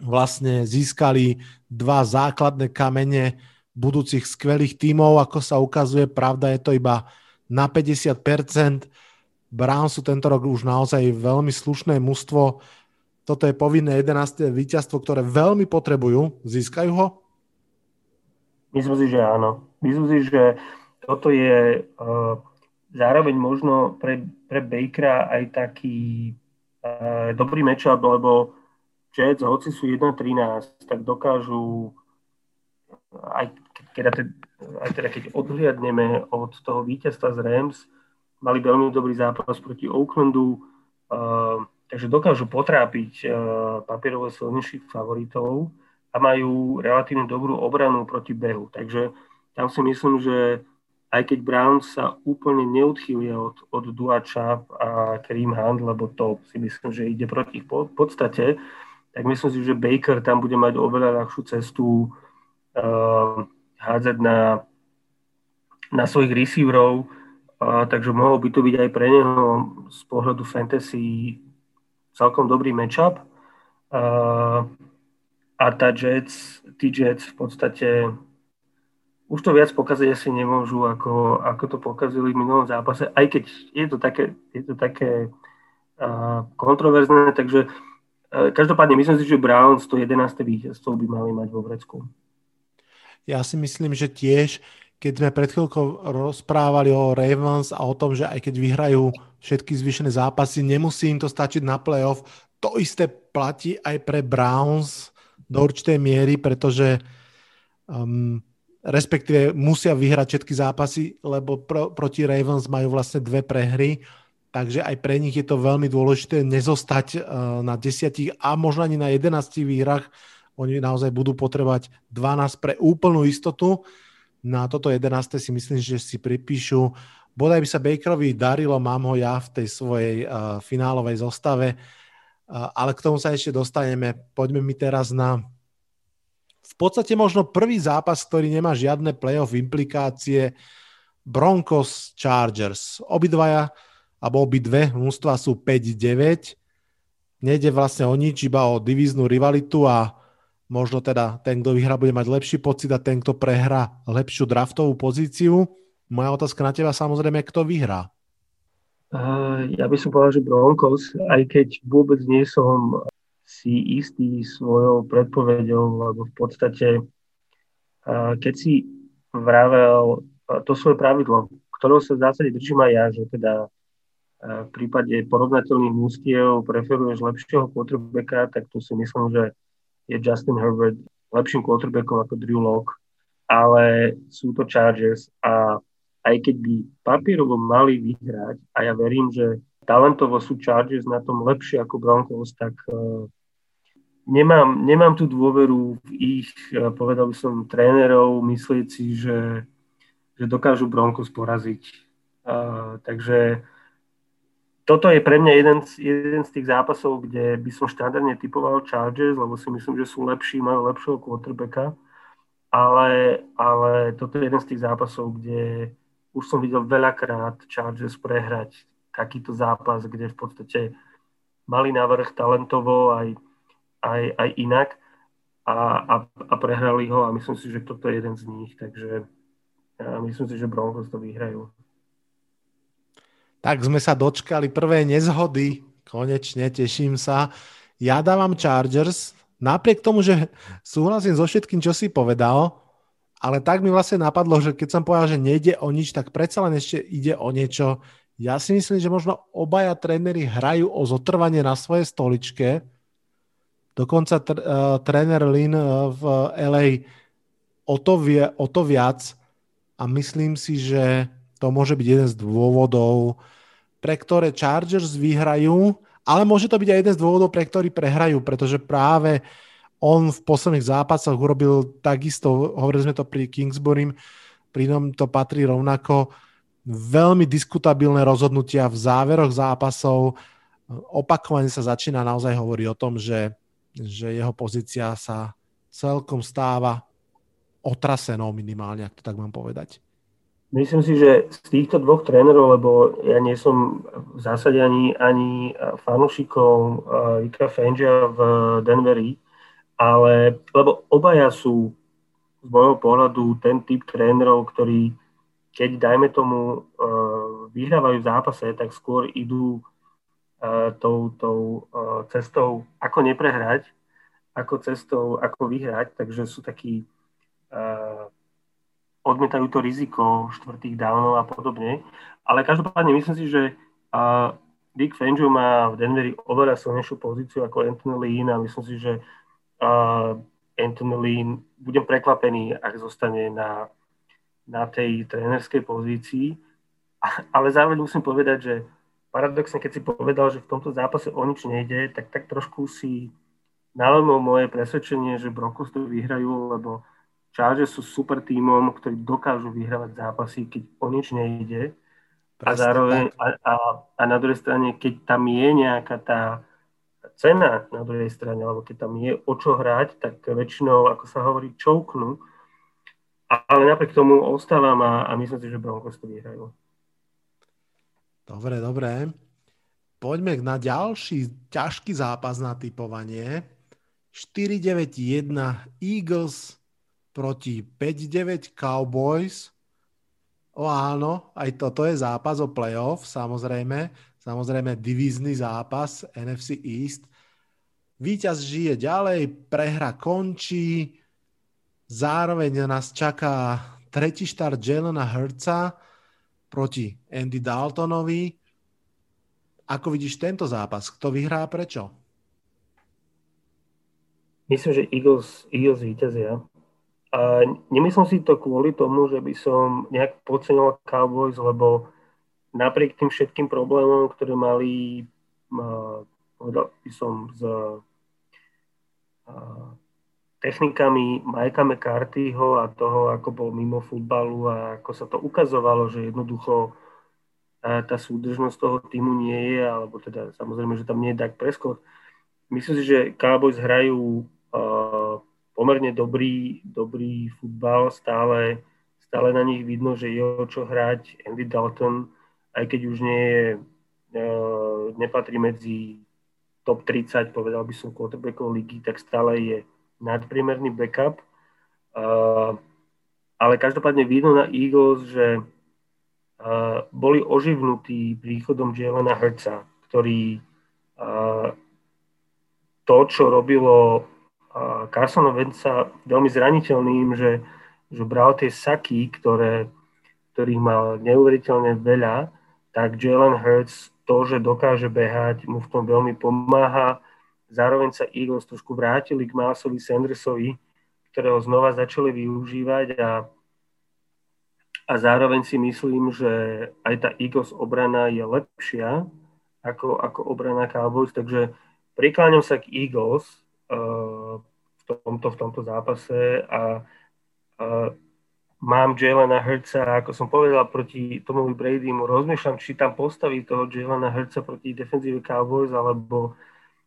vlastne získali dva základné kamene budúcich skvelých tímov, ako sa ukazuje, pravda je to iba na 50%. Browns sú tento rok už naozaj veľmi slušné mužstvo, toto je povinné 11. víťazstvo, ktoré veľmi potrebujú. Získajú ho? Myslím si, že áno. Myslím si, že toto je uh, zároveň možno pre, pre Bakera aj taký uh, dobrý matchup, lebo Jets, hoci sú 1-13, tak dokážu aj keď, aj teda keď odhliadneme od toho víťazstva z Rams, mali veľmi dobrý zápas proti Oaklandu, uh, takže dokážu potrápiť uh, papierovo silnejších favoritov a majú relatívne dobrú obranu proti behu. Takže tam si myslím, že aj keď Browns sa úplne neodchýlia od, od Dua Chap a Kareem Hunt, lebo to si myslím, že ide proti ich podstate, tak myslím si, že Baker tam bude mať oveľa ľahšiu cestu uh, hádzať na, na svojich receiverov, uh, takže mohol by to byť aj pre neho z pohľadu fantasy celkom dobrý matchup. Uh, a tá Jets, tí Jets v podstate už to viac pokaziť asi nemôžu, ako, ako to pokazili v minulom zápase, aj keď je to také, je to také uh, kontroverzné, takže každopádne myslím si, že Browns to 11. víťazstvo by mali mať vo vrecku. Ja si myslím, že tiež, keď sme pred chvíľkou rozprávali o Ravens a o tom, že aj keď vyhrajú všetky zvyšené zápasy, nemusí im to stačiť na playoff. To isté platí aj pre Browns do určitej miery, pretože um, respektíve musia vyhrať všetky zápasy, lebo pro, proti Ravens majú vlastne dve prehry, takže aj pre nich je to veľmi dôležité nezostať uh, na desiatich a možno ani na 11 výhrach. Oni naozaj budú potrebovať 12 pre úplnú istotu na toto 11. si myslím, že si pripíšu. Bodaj by sa Bakerovi darilo, mám ho ja v tej svojej uh, finálovej zostave, uh, ale k tomu sa ešte dostaneme. Poďme mi teraz na v podstate možno prvý zápas, ktorý nemá žiadne playoff implikácie, Broncos Chargers. Obidvaja, alebo obidve mústva sú 5-9. Nejde vlastne o nič, iba o divíznu rivalitu a možno teda ten, kto vyhrá, bude mať lepší pocit a ten, kto prehrá lepšiu draftovú pozíciu. Moja otázka na teba samozrejme, kto vyhrá? Uh, ja by som povedal, že Broncos, aj keď vôbec nie som si istý svojou predpovedou, lebo v podstate, uh, keď si vravel uh, to svoje pravidlo, ktorého sa v zásade držím aj ja, že teda v prípade porovnateľných mústiev preferuješ lepšieho quarterbacka, tak to si myslím, že je Justin Herbert lepším quarterbackom ako Drew Lock, ale sú to Chargers a aj keď by papírovo mali vyhrať, a ja verím, že talentovo sú Chargers na tom lepšie ako Broncos, tak uh, nemám, nemám tú dôveru v ich, uh, povedal by som, trénerov, myslieť si, že, že dokážu Broncos poraziť. Uh, takže toto je pre mňa jeden z, jeden z tých zápasov, kde by som štandardne typoval Chargers, lebo si myslím, že sú lepší, majú lepšieho quarterbacka, ale, ale toto je jeden z tých zápasov, kde už som videl veľakrát Chargers prehrať takýto zápas, kde v podstate mali návrh talentovo aj, aj, aj inak a, a, a prehrali ho a myslím si, že toto je jeden z nich, takže ja myslím si, že Broncos to vyhrajú. Tak sme sa dočkali prvé nezhody. Konečne, teším sa. Ja dávam Chargers, napriek tomu, že súhlasím so všetkým, čo si povedal, ale tak mi vlastne napadlo, že keď som povedal, že nejde o nič, tak predsa len ešte ide o niečo. Ja si myslím, že možno obaja tréneri hrajú o zotrvanie na svojej stoličke. Dokonca tr- uh, tréner Lin uh, v LA o to, vie, o to viac a myslím si, že to môže byť jeden z dôvodov, pre ktoré Chargers vyhrajú, ale môže to byť aj jeden z dôvodov, pre ktorý prehrajú, pretože práve on v posledných zápasoch urobil takisto, hovorili sme to pri Kingsbury, pri ňom to patrí rovnako, veľmi diskutabilné rozhodnutia v záveroch zápasov. Opakovane sa začína naozaj hovoriť o tom, že, že jeho pozícia sa celkom stáva otrasenou minimálne, ak to tak mám povedať. Myslím si, že z týchto dvoch trénerov, lebo ja nie som v zásade ani, ani fanúšikom Rika Fangia v Denveri, ale lebo obaja sú z môjho pohľadu ten typ trénerov, ktorí keď, dajme tomu, vyhrávajú v zápase, tak skôr idú tou, tou cestou, ako neprehrať, ako cestou, ako vyhrať, takže sú takí odmietajú to riziko štvrtých downov a podobne. Ale každopádne myslím si, že uh, Dick Fangio má v Denveri oveľa silnejšiu pozíciu ako Anthony Lean a myslím si, že uh, Anthony Lean, budem prekvapený, ak zostane na, na tej trénerskej pozícii. Ale zároveň musím povedať, že paradoxne, keď si povedal, že v tomto zápase o nič nejde, tak tak trošku si nalemol moje presvedčenie, že Broncos to vyhrajú, lebo Chargers sú super tímom, ktorí dokážu vyhrávať zápasy, keď o nič nejde. Presne, a zároveň, a, a, a na druhej strane, keď tam je nejaká tá cena na druhej strane, alebo keď tam je o čo hrať, tak väčšinou, ako sa hovorí, čouknú. Ale napriek tomu ostávam a, a myslím si, že Broncos to vyhrajú. Dobre, dobre. Poďme na ďalší ťažký zápas na typovanie. 4-9-1 Eagles proti 5-9 Cowboys. O áno, aj toto je zápas o playoff, samozrejme. Samozrejme divízny zápas NFC East. Výťaz žije ďalej, prehra končí, zároveň nás čaká tretí štart Jelena Hurtsa proti Andy Daltonovi. Ako vidíš tento zápas? Kto vyhrá a prečo? Myslím, že Eagles, Eagles víťazia. A nemyslím si to kvôli tomu, že by som nejak podcenil Cowboys, lebo napriek tým všetkým problémom, ktoré mali, povedal by som, s technikami Majka McCarthyho a toho, ako bol mimo futbalu a ako sa to ukazovalo, že jednoducho tá súdržnosť toho týmu nie je, alebo teda samozrejme, že tam nie je Dak Prescott. Myslím si, že Cowboys hrajú uh, pomerne dobrý, dobrý futbal, stále, stále na nich vidno, že je o čo hrať. Andy Dalton, aj keď už nie je, uh, nepatrí medzi top 30, povedal by som, quarterbackov ligy, tak stále je nadpriemerný backup. Uh, ale každopádne vidno na Eagles, že uh, boli oživnutí príchodom Jelena Hurtsa, ktorý to, čo robilo uh, Carson Wentza veľmi zraniteľným, že, že bral tie saky, ktoré, ktorých mal neuveriteľne veľa, tak Jalen Hurts to, že dokáže behať, mu v tom veľmi pomáha. Zároveň sa Eagles trošku vrátili k Milesovi Sandersovi, ktorého znova začali využívať a, a zároveň si myslím, že aj tá Eagles obrana je lepšia ako, ako obrana Cowboys, takže prikláňam sa k Eagles v, tomto, v tomto zápase a uh, mám Jalena Hurtsa, ako som povedal, proti Tomovi Bradymu, rozmýšľam, či tam postaví toho Jalena Hurtsa proti defenzíve Cowboys, alebo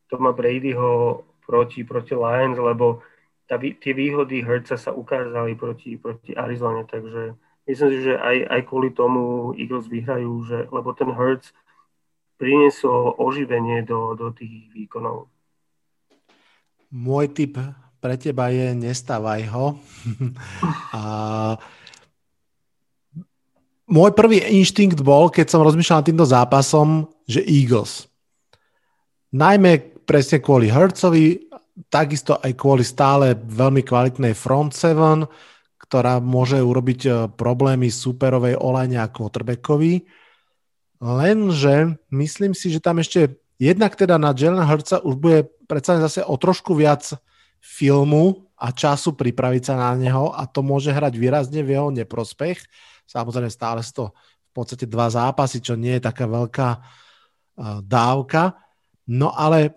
Toma Bradyho proti, proti Lions, lebo tá, tie výhody Hertza sa ukázali proti, proti Arizone, takže myslím si, že aj, aj kvôli tomu Eagles vyhrajú, že, lebo ten Hertz priniesol oživenie do, do tých výkonov. Môj tip pre teba je nestávaj ho. A môj prvý inštinkt bol, keď som rozmýšľal nad týmto zápasom, že Eagles. Najmä presne kvôli Hercovi, takisto aj kvôli stále veľmi kvalitnej front seven, ktorá môže urobiť e, problémy superovej olane a quarterbackovi. Lenže myslím si, že tam ešte jednak teda na Jalen Hurtsa už bude predsa zase o trošku viac filmu a času pripraviť sa na neho a to môže hrať výrazne v jeho neprospech. Samozrejme stále sú to v podstate dva zápasy, čo nie je taká veľká uh, dávka. No ale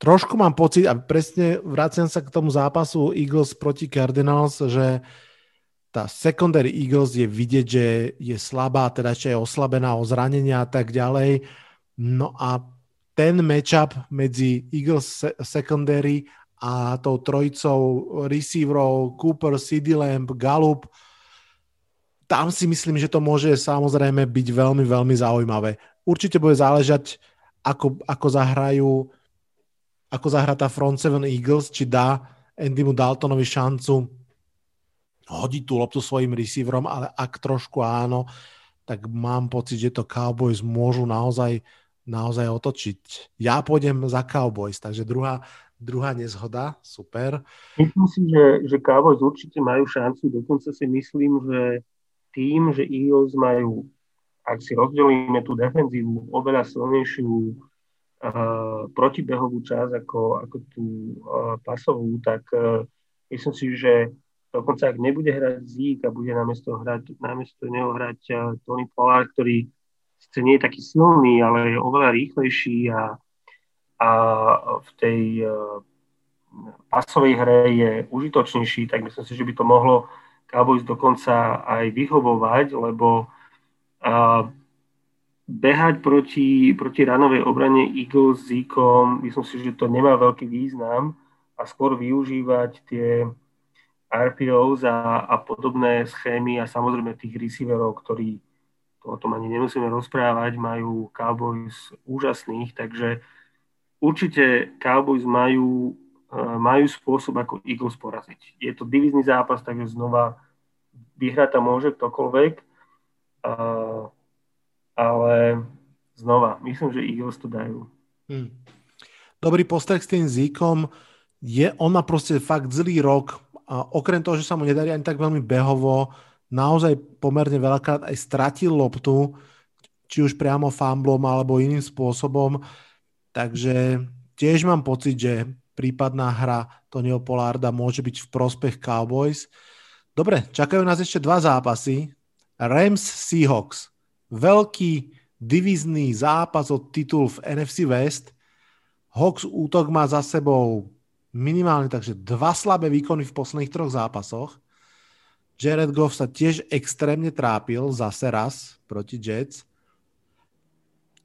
trošku mám pocit, a presne vraciam sa k tomu zápasu Eagles proti Cardinals, že tá secondary Eagles je vidieť, že je slabá, teda ešte je oslabená o zranenia a tak ďalej. No a ten matchup medzi Eagles secondary a tou trojicou receiverov Cooper, CD Lamb, Gallup, tam si myslím, že to môže samozrejme byť veľmi, veľmi zaujímavé. Určite bude záležať, ako, ako zahrajú ako zahrá tá front seven Eagles, či dá Andymu Daltonovi šancu hodiť tú loptu svojim receiverom, ale ak trošku áno, tak mám pocit, že to Cowboys môžu naozaj, naozaj otočiť. Ja pôjdem za Cowboys, takže druhá, druhá nezhoda, super. Myslím si, že, že Cowboys určite majú šancu, dokonca si myslím, že tým, že Eagles majú, ak si rozdelíme tú defenzívu, oveľa silnejšiu uh, protibehovú časť ako, ako tú uh, pasovú, tak uh, myslím si, že dokonca ak nebude hrať Zík a bude namiesto, hrať, namiesto neho hrať uh, Tony Pollard, ktorý sice nie je taký silný, ale je oveľa rýchlejší a, a v tej uh, pasovej hre je užitočnejší, tak myslím si, že by to mohlo Cowboys dokonca aj vyhovovať, lebo uh, behať proti, proti ranovej obrane Eagles s Zekom, myslím si, že to nemá veľký význam a skôr využívať tie RPOs a, a podobné schémy a samozrejme tých receiverov, ktorí to o tom ani nemusíme rozprávať, majú Cowboys úžasných, takže určite Cowboys majú, e, majú spôsob, ako Eagles poraziť. Je to divizný zápas, takže znova vyhrať tam môže ktokoľvek. Uh, ale znova, myslím, že Eagles to dajú. Hmm. Dobrý postrek s tým Zíkom. Je, on má proste fakt zlý rok a okrem toho, že sa mu nedarí ani tak veľmi behovo, naozaj pomerne veľakrát aj stratil loptu, či už priamo famblom alebo iným spôsobom. Takže tiež mám pocit, že prípadná hra Tonyho Polarda môže byť v prospech Cowboys. Dobre, čakajú nás ešte dva zápasy. Rams Seahawks. Veľký divizný zápas o titul v NFC West. Hawks útok má za sebou minimálne takže dva slabé výkony v posledných troch zápasoch. Jared Goff sa tiež extrémne trápil zase raz proti Jets.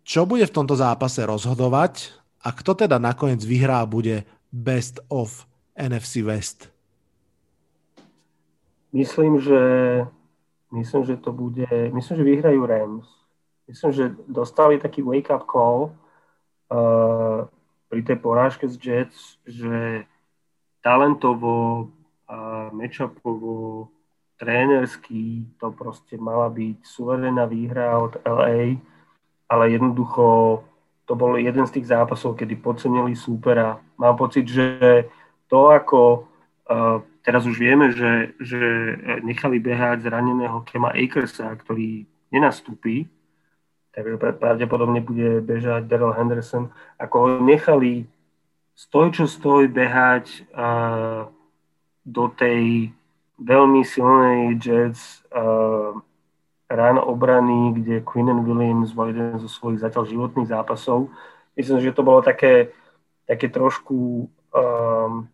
Čo bude v tomto zápase rozhodovať a kto teda nakoniec vyhrá bude best of NFC West? Myslím, že, myslím, že to bude, myslím, že vyhrajú Rams. Myslím, že dostali taký wake-up call uh, pri tej porážke z Jets, že talentovo a matchupovo, trénersky to proste mala byť suverénna výhra od LA, ale jednoducho to bol jeden z tých zápasov, kedy podcenili súpera. Mám pocit, že to, ako uh, teraz už vieme, že, že nechali behať zraneného Kema Akersa, ktorý nenastúpi, takže pravdepodobne bude bežať Daryl Henderson, ako ho nechali stoj čo stoj behať uh, do tej veľmi silnej Jets uh, rán obrany, kde Quinnen Williams bol jeden zo svojich zatiaľ životných zápasov. Myslím, že to bolo také, také trošku um,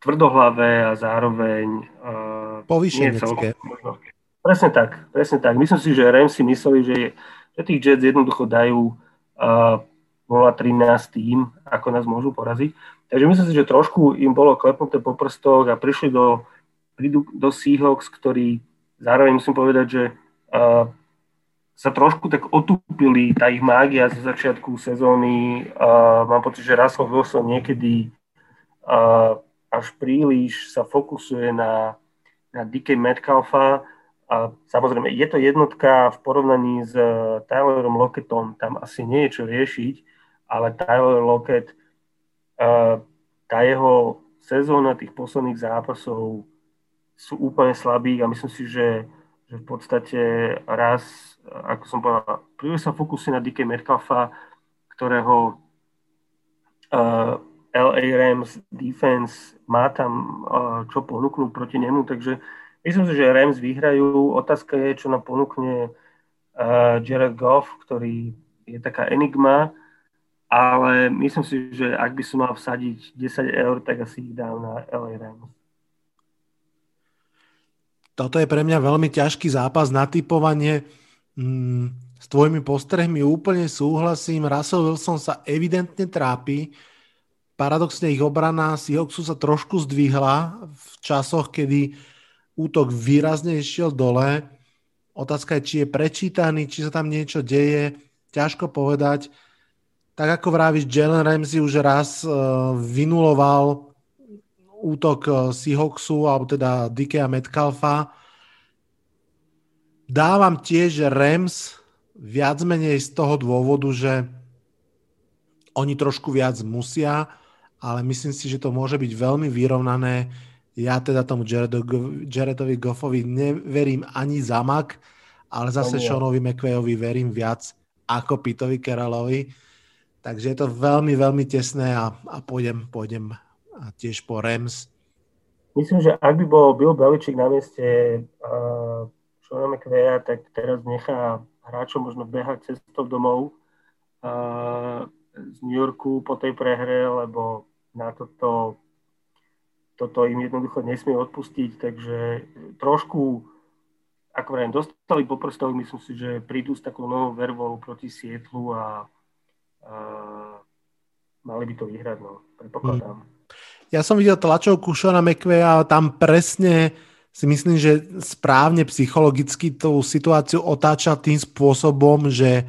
tvrdohlavé a zároveň uh, povýšenecké. Presne tak, presne tak. Myslím si, že Rams si mysleli, že, že tých Jets jednoducho dajú uh, 0-13 tým, ako nás môžu poraziť. Takže myslím si, že trošku im bolo klepnuté po prstoch a prišli do, prídu do Seahawks, ktorí zároveň musím povedať, že uh, sa trošku tak otúpili tá ich mágia zo začiatku sezóny. Uh, mám pocit, že Russell Wilson niekedy uh, až príliš sa fokusuje na, na DK Metcalfa. A samozrejme, je to jednotka v porovnaní s Tylerom Lockettom, tam asi nie je čo riešiť, ale Tyler Lockett, uh, tá jeho sezóna tých posledných zápasov sú úplne slabí a myslím si, že, že v podstate raz, ako som povedal, príliš sa fokusí na DK Metcalfa, ktorého uh, LA Rams defense má tam uh, čo ponúknuť proti nemu, takže myslím si, že Rams vyhrajú. Otázka je, čo nám ponúkne uh, Jared Goff, ktorý je taká enigma, ale myslím si, že ak by som mal vsadiť 10 eur, tak asi ich dám na LA Rams. Toto je pre mňa veľmi ťažký zápas na typovanie. Mm, s tvojimi postrehmi úplne súhlasím. Russell Wilson sa evidentne trápi. Paradoxne ich obrana Seahawksu sa trošku zdvihla v časoch, kedy útok výrazne išiel dole. Otázka je, či je prečítaný, či sa tam niečo deje. Ťažko povedať. Tak ako vravíš, Jalen Ramsey už raz uh, vynuloval útok eh, Seahawksu, alebo teda Dikea Metcalfa. Dávam tiež Rams viac menej z toho dôvodu, že oni trošku viac musia, ale myslím si, že to môže byť veľmi vyrovnané. Ja teda tomu Jaredovi Goffovi neverím ani zamak, ale zase Seanovi McVeyovi verím viac ako Pitovi Keralovi. Takže je to veľmi, veľmi tesné a, a pôjdem, pôjdem a tiež po Rams. Myslím, že ak by bol Bill Belichick na mieste uh, Shona McVeya, tak teraz nechá hráčov možno behať cestou domov uh, z New Yorku po tej prehre, lebo na toto, toto im jednoducho nesmie odpustiť, takže trošku ako vrajím, dostali po prstoch, myslím si, že prídu s takou novou vervou proti Sietlu a, a mali by to vyhrať, no, predpokladám. Hmm. Ja som videl tlačovku Shona McVeya a tam presne si myslím, že správne psychologicky tú situáciu otáča tým spôsobom, že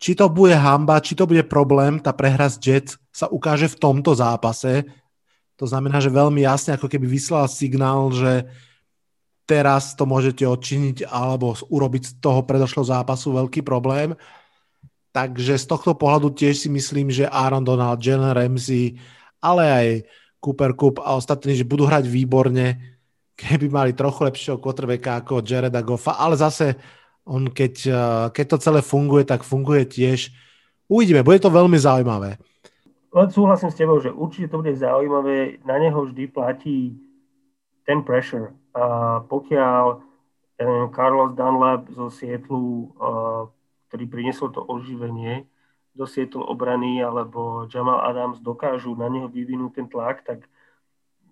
či to bude hamba, či to bude problém, tá prehra z Jets sa ukáže v tomto zápase. To znamená, že veľmi jasne ako keby vyslal signál, že teraz to môžete odčiniť alebo urobiť z toho predošlého zápasu veľký problém. Takže z tohto pohľadu tiež si myslím, že Aaron Donald, Jalen Ramsey, ale aj Cooper Cup a ostatní, že budú hrať výborne. keby mali trochu lepšieho quarterbacka ako Jareda Goffa, ale zase on keď, eh, keď to celé funguje, tak funguje tiež. Uvidíme, bude to veľmi zaujímavé. Len súhlasím s tebou, že určite to bude zaujímavé. Na neho vždy platí ten pressure. A pokiaľ ten Carlos Dunlap zo Sietlu, uh, ktorý priniesol to oživenie do Sietlu obrany, alebo Jamal Adams dokážu na neho vyvinúť ten tlak, tak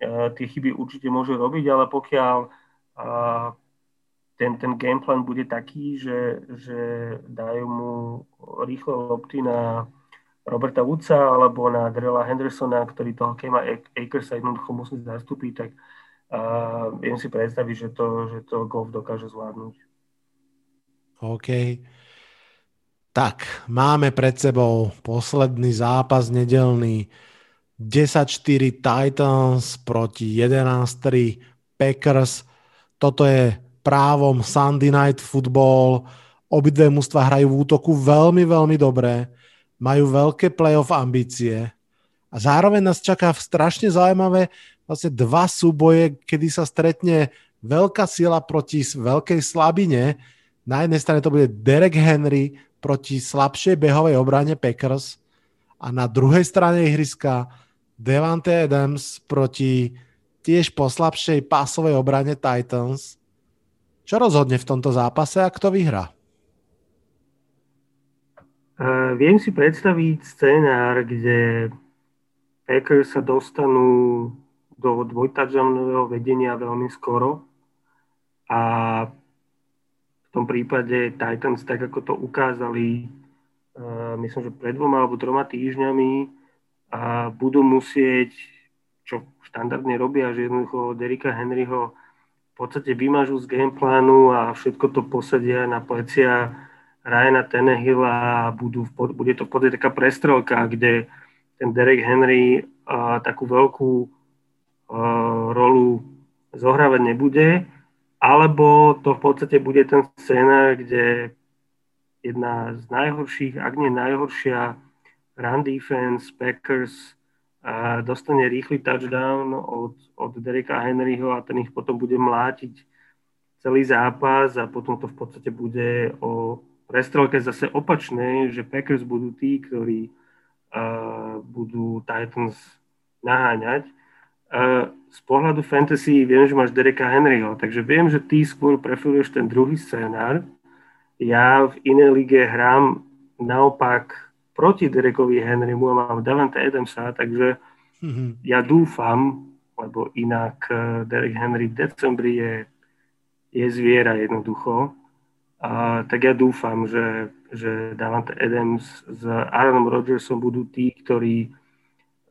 uh, tie chyby určite môže robiť, ale pokiaľ uh, ten, ten gameplan bude taký, že, že dajú mu rýchle lopty na Roberta Woodsa alebo na Drella Hendersona, ktorý toho Kema Akersa jednoducho musí zastúpiť, tak uh, viem si predstaviť, že to, že to golf dokáže zvládnuť. OK. Tak, máme pred sebou posledný zápas nedelný 10-4 Titans proti 11-3 Packers. Toto je právom Sunday Night Football. Obidve mužstva hrajú v útoku veľmi, veľmi dobré majú veľké playoff ambície a zároveň nás čaká strašne zaujímavé vlastne dva súboje, kedy sa stretne veľká sila proti veľkej slabine. Na jednej strane to bude Derek Henry proti slabšej behovej obrane Packers a na druhej strane ihriska Devante Adams proti tiež poslabšej pásovej obrane Titans. Čo rozhodne v tomto zápase a kto vyhrá? Uh, viem si predstaviť scénár, kde Packers sa dostanú do dvojtadžanového vedenia veľmi skoro a tom prípade Titans, tak ako to ukázali, uh, myslím, že pred dvoma alebo troma týždňami, a budú musieť, čo štandardne robia, že jednoducho Derika Henryho v podstate vymažú z gameplánu a všetko to posadia na plecia Ryana Tenehilla a budú, bude to v podstate taká prestrelka, kde ten Derek Henry uh, takú veľkú uh, rolu zohrávať nebude, alebo to v podstate bude ten scénar, kde jedna z najhorších, ak nie najhoršia run defense Packers uh, dostane rýchly touchdown od, od Dereka Henryho a ten ich potom bude mlátiť celý zápas a potom to v podstate bude o prestrelke zase opačné, že Packers budú tí, ktorí uh, budú Titans naháňať. Uh, z pohľadu fantasy viem, že máš Dereka Henryho, takže viem, že ty skôr preferuješ ten druhý scénár. Ja v inej lige hrám naopak proti Derekovi Henrymu a mám Davante Adamsa, takže mm-hmm. ja dúfam, lebo inak uh, Derek Henry v decembri je, je zviera jednoducho, a, tak ja dúfam, že, že Davante Adams s Aaronom Rodgersom budú tí, ktorí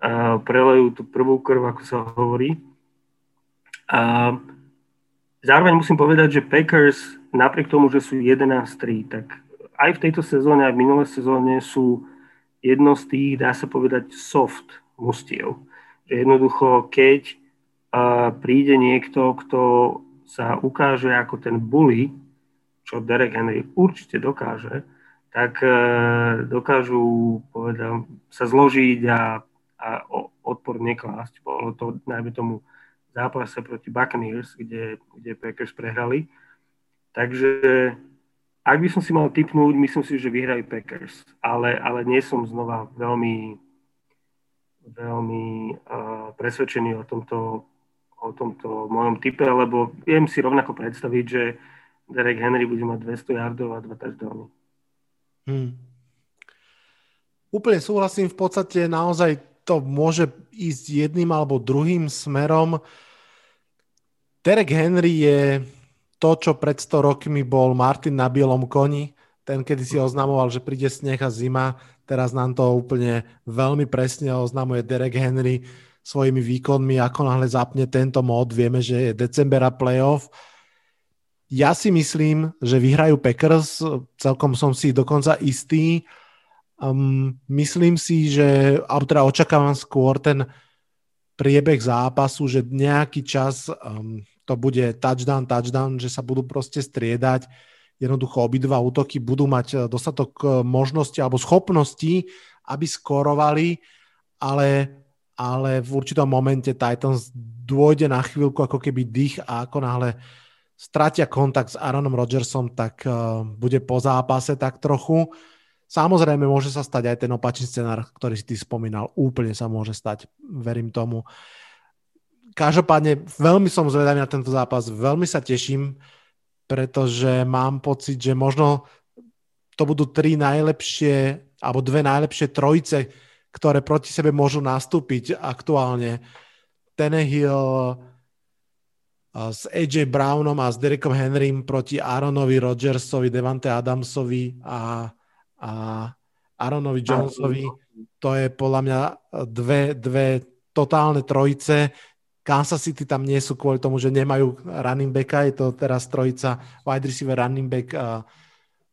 a, prelejú tú prvú krv, ako sa hovorí. A zároveň musím povedať, že Packers napriek tomu, že sú 11-3, tak aj v tejto sezóne, aj v minulé sezóne sú jedno z tých, dá sa povedať, soft mustiev. Že jednoducho, keď príde niekto, kto sa ukáže ako ten bully, čo Derek Henry určite dokáže, tak e, dokážu povedal, sa zložiť a, a odpor neklásť. Bolo to najmä tomu zápase proti Buccaneers, kde, kde Packers prehrali. Takže ak by som si mal typnúť, myslím si, že vyhrajú Packers, ale, ale nie som znova veľmi, veľmi uh, presvedčený o tomto, o tomto mojom type, lebo viem si rovnako predstaviť, že Derek Henry bude mať 200 yardov a 2 touchdowny. Hmm. Úplne súhlasím, v podstate naozaj to môže ísť jedným alebo druhým smerom. Derek Henry je to, čo pred 100 rokmi bol Martin na bielom koni. Ten, kedy si oznamoval, že príde sneh a zima, teraz nám to úplne veľmi presne oznamuje Derek Henry svojimi výkonmi, ako náhle zapne tento mod, vieme, že je decembera playoff ja si myslím, že vyhrajú Packers, celkom som si dokonca istý. Um, myslím si, že, alebo teda očakávam skôr ten priebeh zápasu, že nejaký čas um, to bude touchdown, touchdown, že sa budú proste striedať. Jednoducho obidva útoky budú mať eh, dostatok eh, možností alebo schopností, aby skorovali, ale ale v určitom momente Titans dôjde na chvíľku ako keby dých a ako náhle stratia kontakt s Aaronom Rodgersom, tak uh, bude po zápase tak trochu. Samozrejme, môže sa stať aj ten opačný scenár, ktorý si ty spomínal. Úplne sa môže stať, verím tomu. Každopádne, veľmi som zvedavý na tento zápas, veľmi sa teším, pretože mám pocit, že možno to budú tri najlepšie, alebo dve najlepšie trojice, ktoré proti sebe môžu nastúpiť aktuálne. Tenehill, s AJ Brownom a s Derekom Henrym proti Aaronovi Rodgersovi, Devante Adamsovi a, a Aaronovi Jonesovi. To je podľa mňa dve, dve totálne trojice. Kansas City tam nie sú kvôli tomu, že nemajú running backa, je to teraz trojica wide receiver, running back, a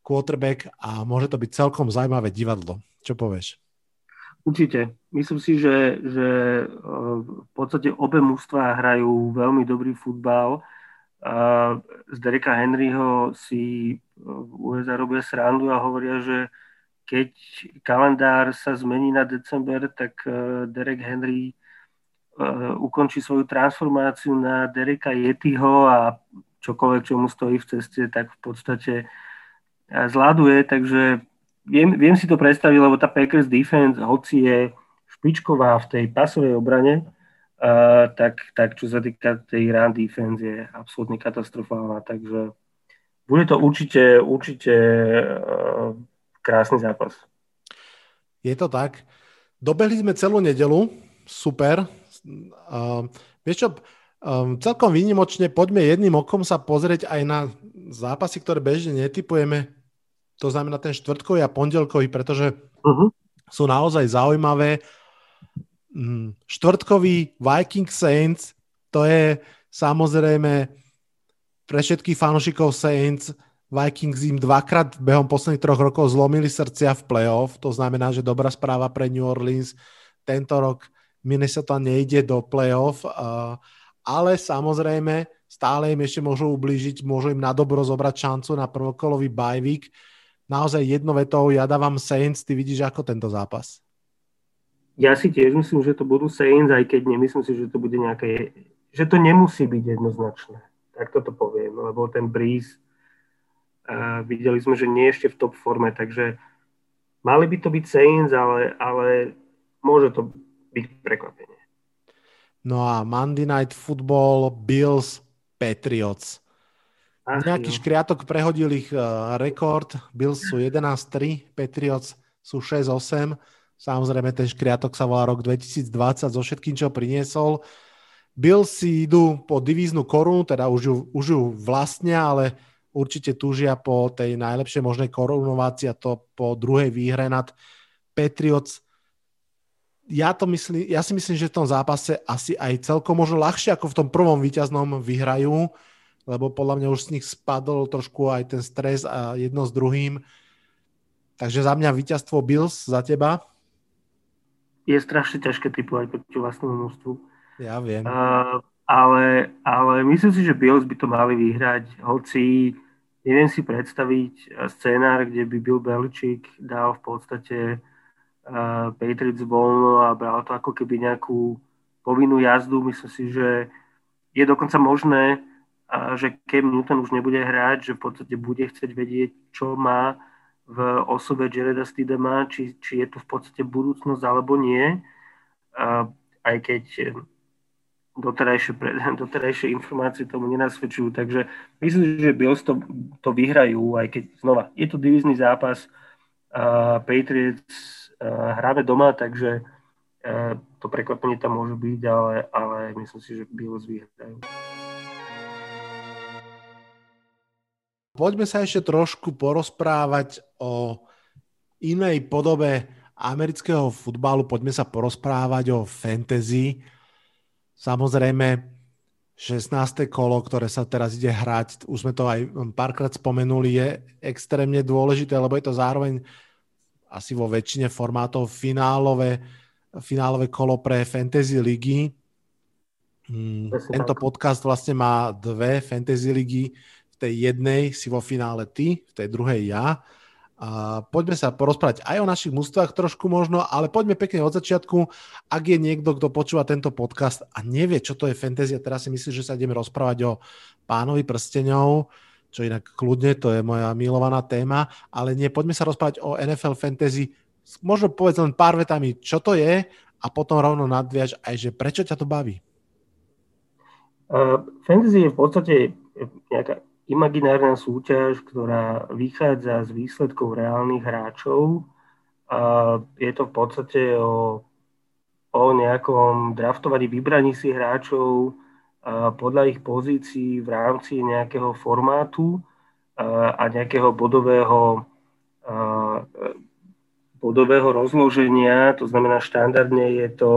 quarterback a môže to byť celkom zaujímavé divadlo. Čo povieš? Určite. Myslím si, že, že v podstate obe mužstva hrajú veľmi dobrý futbal. Z Dereka Henryho si v USA robia srandu a hovoria, že keď kalendár sa zmení na december, tak Derek Henry ukončí svoju transformáciu na Dereka Yetiho a čokoľvek, čo mu stojí v ceste, tak v podstate zladuje, takže viem, viem si to predstaviť, lebo tá Packers defense, hoci je špičková v tej pasovej obrane, uh, tak, tak čo sa týka tej run defense je absolútne katastrofálna, takže bude to určite, určite uh, krásny zápas. Je to tak. Dobehli sme celú nedelu, super. Uh, vieš čo, um, celkom výnimočne poďme jedným okom sa pozrieť aj na zápasy, ktoré bežne netypujeme to znamená ten štvrtkový a pondelkový, pretože uh-huh. sú naozaj zaujímavé. Štvrtkový Viking Saints, to je samozrejme pre všetkých fanúšikov Saints, Vikings im dvakrát behom posledných troch rokov zlomili srdcia v playoff, to znamená, že dobrá správa pre New Orleans. Tento rok Minnesota nejde do playoff, ale samozrejme stále im ešte môžu ublížiť, môžu im na dobro zobrať šancu na prvokolový bajvik naozaj jednovetou, ja dávam Saints, ty vidíš ako tento zápas? Ja si tiež myslím, že to budú Saints, aj keď nemyslím si, že to bude nejaké, že to nemusí byť jednoznačné. Tak toto poviem, lebo ten Breeze, uh, videli sme, že nie ešte v top forme, takže mali by to byť Saints, ale, ale môže to byť prekvapenie. No a Monday Night Football, Bills, Patriots. Ach, Nejaký jo. škriatok prehodil ich uh, rekord. Bills sú 11-3, Patriots sú 6-8. Samozrejme, ten škriatok sa volá rok 2020 so všetkým, čo priniesol. Bills si idú po divíznu korunu, teda už ju, už ju vlastnia, ale určite túžia po tej najlepšej možnej korunovácii a to po druhej výhre nad Patriots. Ja, to myslím, ja si myslím, že v tom zápase asi aj celkom možno ľahšie ako v tom prvom víťaznom vyhrajú lebo podľa mňa už z nich spadol trošku aj ten stres a jedno s druhým. Takže za mňa víťazstvo Bills, za teba? Je strašne ťažké typovať proti vlastnému množstvu. Ja viem. Uh, ale, ale myslím si, že Bills by to mali vyhrať, hoci neviem si predstaviť scénár, kde by Bill Belichick dal v podstate uh, Patriots voľno a bral to ako keby nejakú povinnú jazdu. Myslím si, že je dokonca možné, a že Cam Newton už nebude hrať, že v podstate bude chcieť vedieť, čo má v osobe Jareda Stidema, či, či je tu v podstate budúcnosť alebo nie. Aj keď doterajšie, doterajšie informácie tomu nenasvedčujú. Takže myslím, že Bills to, to vyhrajú, aj keď znova, je to divizný zápas, a Patriots hráme doma, takže to prekvapenie tam môže byť, ale, ale myslím si, že Bills vyhrajú. Poďme sa ešte trošku porozprávať o inej podobe amerického futbalu. Poďme sa porozprávať o fantasy. Samozrejme, 16. kolo, ktoré sa teraz ide hrať, už sme to aj párkrát spomenuli, je extrémne dôležité, lebo je to zároveň asi vo väčšine formátov finálové, finálové kolo pre fantasy ligy. Hmm, tento podcast vlastne má dve fantasy ligy tej jednej si vo finále ty, v tej druhej ja. A poďme sa porozprávať aj o našich mústvách trošku možno, ale poďme pekne od začiatku. Ak je niekto, kto počúva tento podcast a nevie, čo to je fantasy, a teraz si myslím, že sa ideme rozprávať o pánovi prsteňov, čo inak kľudne, to je moja milovaná téma, ale nie, poďme sa rozprávať o NFL fantasy. Možno povedz len pár vetami, čo to je a potom rovno nadviaž aj, že prečo ťa to baví. Uh, fantasy je v podstate nejaká imaginárna súťaž, ktorá vychádza z výsledkov reálnych hráčov. A je to v podstate o, o nejakom draftovaní vybraní si hráčov a podľa ich pozícií v rámci nejakého formátu a, a nejakého bodového, a, bodového rozloženia. To znamená, štandardne je to,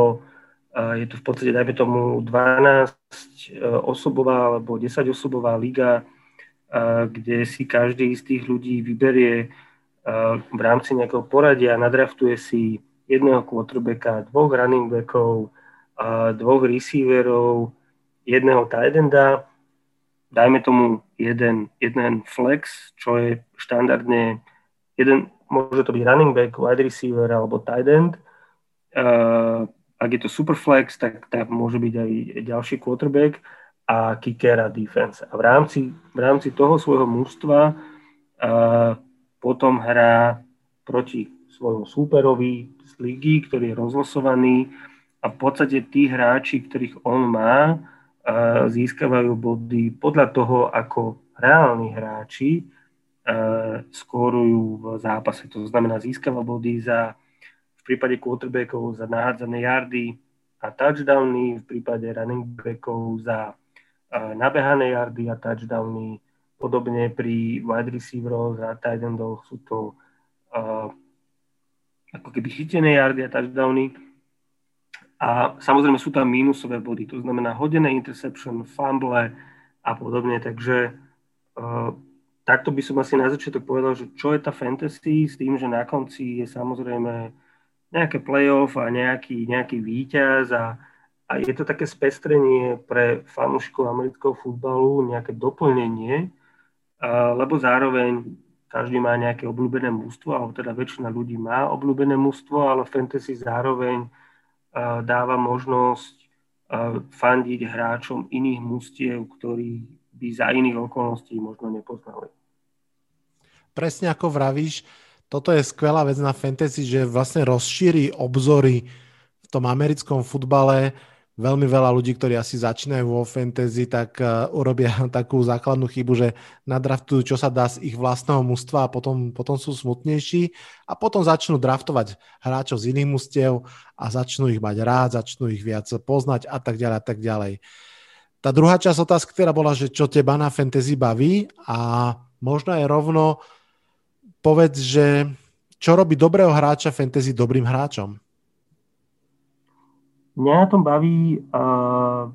je to v podstate, dajme tomu, 12 osobová alebo 10 osobová liga kde si každý z tých ľudí vyberie v rámci nejakého poradia, nadraftuje si jedného quarterbacka, dvoch running backov, dvoch receiverov, jedného tight dajme tomu jeden, jeden flex, čo je štandardne jeden, môže to byť running back, wide receiver alebo tight end. ak je to super flex, tak, tak môže byť aj ďalší quarterback a kicker a defense. A v rámci, v rámci toho svojho mužstva uh, potom hrá proti svojmu súperovi z ligy, ktorý je rozlosovaný a v podstate tí hráči, ktorých on má, uh, získavajú body podľa toho, ako reálni hráči uh, skórujú v zápase. To znamená, získava body za v prípade quarterbackov za nahádzané yardy a touchdowny, v prípade running backov za nabehané yardy a touchdowny. Podobne pri wide receiveroch a tight endoch sú to uh, ako keby chytené yardy a touchdowny. A samozrejme sú tam mínusové body, to znamená hodené interception, fumble a podobne. Takže uh, takto by som asi na začiatok povedal, že čo je tá fantasy s tým, že na konci je samozrejme nejaké playoff a nejaký, nejaký víťaz a a je to také spestrenie pre fanúšikov amerického futbalu, nejaké doplnenie, lebo zároveň každý má nejaké obľúbené mústvo, alebo teda väčšina ľudí má obľúbené mústvo, ale fantasy zároveň dáva možnosť fandiť hráčom iných mústiev, ktorí by za iných okolností možno nepoznali. Presne ako vravíš, toto je skvelá vec na fantasy, že vlastne rozšíri obzory v tom americkom futbale, veľmi veľa ľudí, ktorí asi začínajú vo fantasy, tak uh, urobia takú základnú chybu, že nadraftujú, čo sa dá z ich vlastného mužstva a potom, potom sú smutnejší a potom začnú draftovať hráčov z iných mužstiev a začnú ich mať rád, začnú ich viac poznať a tak ďalej a tak ďalej. Tá druhá časť otázky teda bola, že čo teba na fantasy baví a možno aj rovno povedz, že čo robí dobrého hráča fantasy dobrým hráčom? Mňa na tom baví uh,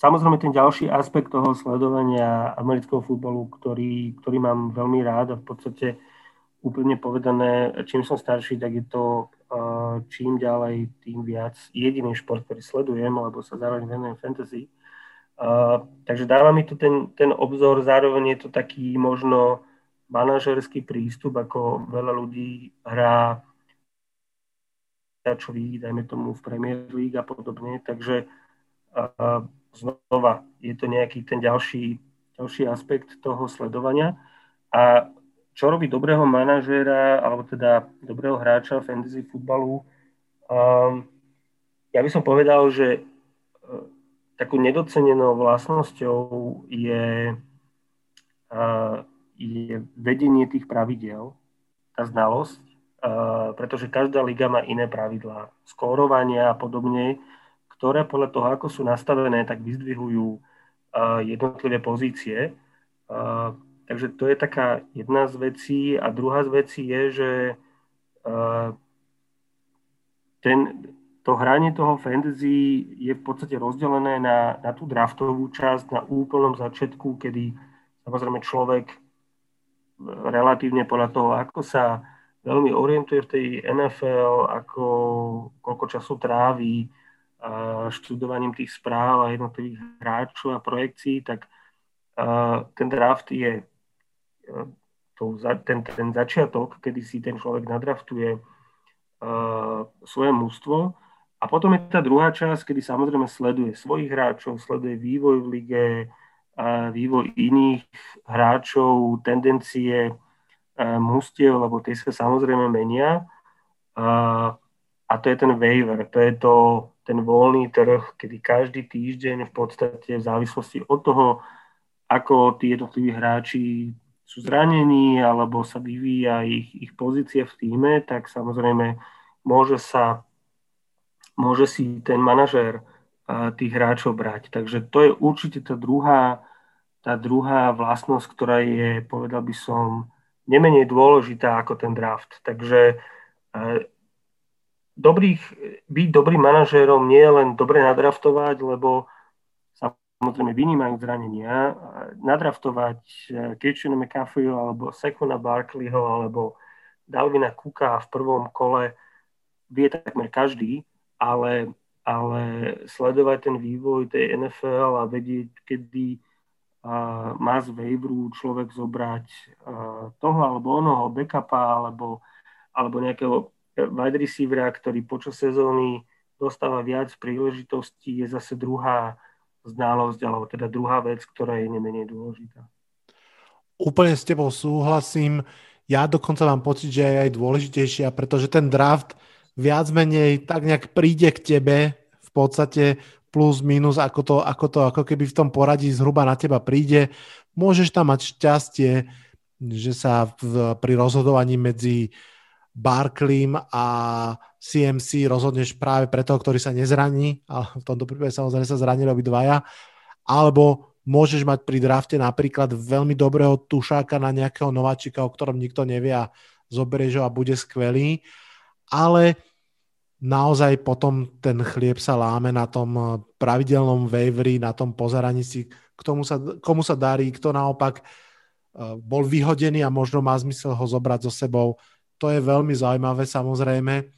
samozrejme ten ďalší aspekt toho sledovania amerického futbolu, ktorý, ktorý mám veľmi rád a v podstate úplne povedané, čím som starší, tak je to uh, čím ďalej, tým viac jediný šport, ktorý sledujem, lebo sa zároveň venujem fantasy. Uh, takže dáva mi to ten, ten obzor, zároveň je to taký možno manažerský prístup, ako veľa ľudí hrá hráčovi, dajme tomu v Premier League a podobne. Takže uh, znova je to nejaký ten ďalší, ďalší aspekt toho sledovania. A čo robí dobrého manažéra, alebo teda dobrého hráča fantasy futbalu, um, ja by som povedal, že uh, takou nedocenenou vlastnosťou je, uh, je vedenie tých pravidel, tá znalosť pretože každá liga má iné pravidlá skórovania a podobne, ktoré podľa toho, ako sú nastavené, tak vyzdvihujú jednotlivé pozície. Takže to je taká jedna z vecí. A druhá z vecí je, že ten, to hranie toho fantasy je v podstate rozdelené na, na tú draftovú časť, na úplnom začiatku, kedy samozrejme človek relatívne podľa toho, ako sa veľmi orientuje v tej NFL, ako, koľko času tráví študovaním tých správ a jednotlivých hráčov a projekcií, tak ten draft je to, ten, ten začiatok, kedy si ten človek nadraftuje uh, svoje mústvo. A potom je tá druhá časť, kedy samozrejme sleduje svojich hráčov, sleduje vývoj v lige, vývoj iných hráčov, tendencie mústiev, lebo tie sa samozrejme menia. A to je ten waiver, to je to, ten voľný trh, kedy každý týždeň v podstate v závislosti od toho, ako tí jednotliví hráči sú zranení alebo sa vyvíja ich, ich pozícia v týme, tak samozrejme môže sa môže si ten manažér tých hráčov brať. Takže to je určite tá druhá, tá druhá vlastnosť, ktorá je, povedal by som, nemenej dôležitá ako ten draft. Takže dobrých, byť dobrým manažérom nie je len dobre nadraftovať, lebo samozrejme vynímajú zranenia. Nadraftovať Kitchena McCaffrey alebo Sekuna Barkleyho alebo Dalvina Cooka v prvom kole vie takmer každý, ale, ale sledovať ten vývoj tej NFL a vedieť, kedy má z waiveru človek zobrať uh, toho alebo onoho backupa alebo, alebo nejakého wide receivera, ktorý počas sezóny dostáva viac príležitostí, je zase druhá znalosť, alebo teda druhá vec, ktorá je nemenej dôležitá. Úplne s tebou súhlasím. Ja dokonca mám pocit, že je aj dôležitejšia, pretože ten draft viac menej tak nejak príde k tebe v podstate plus, minus, ako to, ako to ako keby v tom poradí zhruba na teba príde. Môžeš tam mať šťastie, že sa v, pri rozhodovaní medzi Barkleym a CMC rozhodneš práve pre toho, ktorý sa nezraní, ale v tomto prípade samozrejme sa zranili obidvaja, alebo môžeš mať pri drafte napríklad veľmi dobrého tušáka na nejakého nováčika, o ktorom nikto nevie a zoberieš ho a bude skvelý, ale naozaj potom ten chlieb sa láme na tom pravidelnom waveri, na tom pozeraní si, k tomu sa, komu sa darí, kto naopak eh, bol vyhodený a možno má zmysel ho zobrať so sebou to je veľmi zaujímavé samozrejme.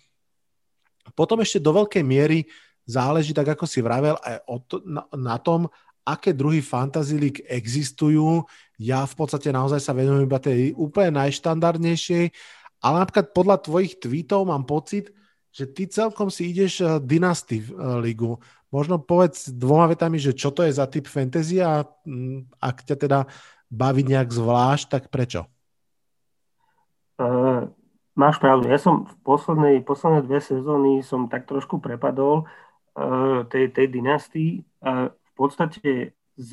Potom ešte do veľkej miery záleží, tak ako si vravel, aj to, na, na tom, aké druhy Fantasy League existujú. Ja v podstate naozaj sa venujem iba tej úplne najštandardnejšej, ale napríklad podľa tvojich tweetov mám pocit, že ty celkom si ideš eh, Dynasty eh, ligu. Možno povedz dvoma vetami, že čo to je za typ fantasy a mm, ak ťa teda baví nejak zvlášť, tak prečo? Uh, Máš pravdu. Ja som v poslednej, posledné dve sezóny som tak trošku prepadol uh, tej, tej dynastii. Uh, v podstate z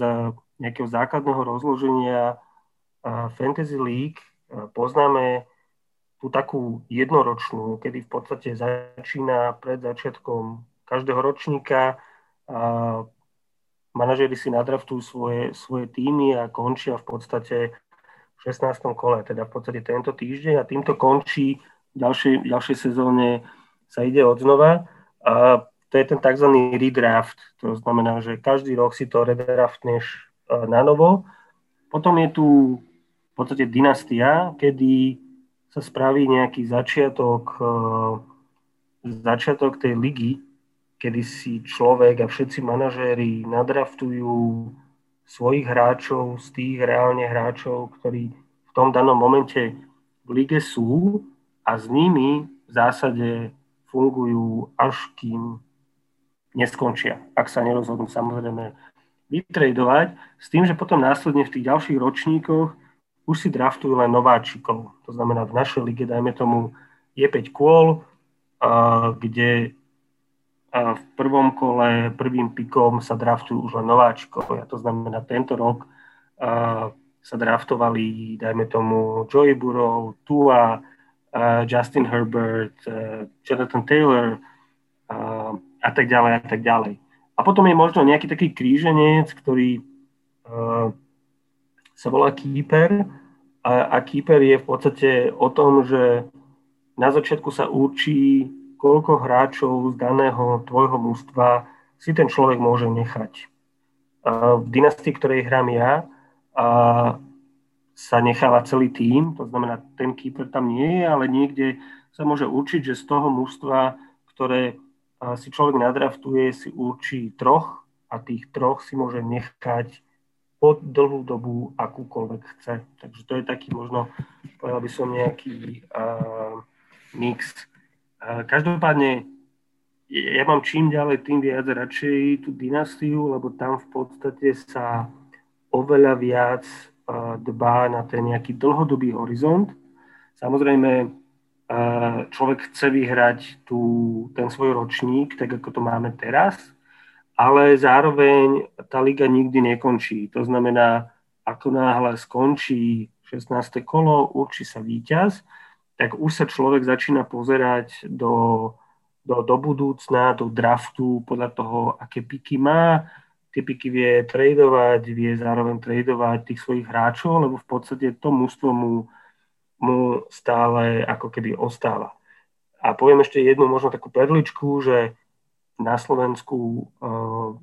nejakého základného rozloženia uh, Fantasy League uh, poznáme tú takú jednoročnú, kedy v podstate začína pred začiatkom každého ročníka. Uh, manažery si nadraftujú svoje, svoje týmy a končia v podstate 16. kole, teda v podstate tento týždeň a týmto končí v ďalšej, ďalšej sezóne sa ide od znova. A to je ten tzv. redraft, to znamená, že každý rok si to redraftneš e, na novo. Potom je tu v podstate dynastia, kedy sa spraví nejaký začiatok, e, začiatok tej ligy, kedy si človek a všetci manažéri nadraftujú svojich hráčov z tých reálne hráčov, ktorí v tom danom momente v lige sú a s nimi v zásade fungujú až kým neskončia, ak sa nerozhodnú samozrejme vytredovať, s tým, že potom následne v tých ďalších ročníkoch už si draftujú len nováčikov. To znamená, v našej lige, dajme tomu, je 5 kôl, kde v prvom kole, prvým pikom sa draftujú už len nováčikovia. To znamená, tento rok sa draftovali, dajme tomu, Joey Burrow, Tua, Justin Herbert, Jonathan Taylor a tak ďalej a tak ďalej. A potom je možno nejaký taký kríženec, ktorý sa volá Keeper a, a Keeper je v podstate o tom, že na začiatku sa určí koľko hráčov z daného tvojho mústva si ten človek môže nechať. V dynastii, ktorej hrám ja, sa necháva celý tým, to znamená, ten keeper tam nie je, ale niekde sa môže určiť, že z toho mústva, ktoré si človek nadraftuje, si určí troch a tých troch si môže nechať po dlhú dobu akúkoľvek chce. Takže to je taký možno, povedal by som, nejaký uh, mix. Uh, každopádne ja mám čím ďalej tým viac radšej tú dynastiu, lebo tam v podstate sa oveľa viac uh, dbá na ten nejaký dlhodobý horizont. Samozrejme, uh, človek chce vyhrať tú, ten svoj ročník, tak ako to máme teraz, ale zároveň tá liga nikdy nekončí. To znamená, ako náhle skončí 16. kolo, určí sa víťaz, tak už sa človek začína pozerať do, do, do budúcna, do draftu, podľa toho, aké piky má. Tie piky vie tradovať, vie zároveň tradovať tých svojich hráčov, lebo v podstate to mústvo mu, mu stále ako keby ostáva. A poviem ešte jednu možno takú perličku, že na Slovensku uh,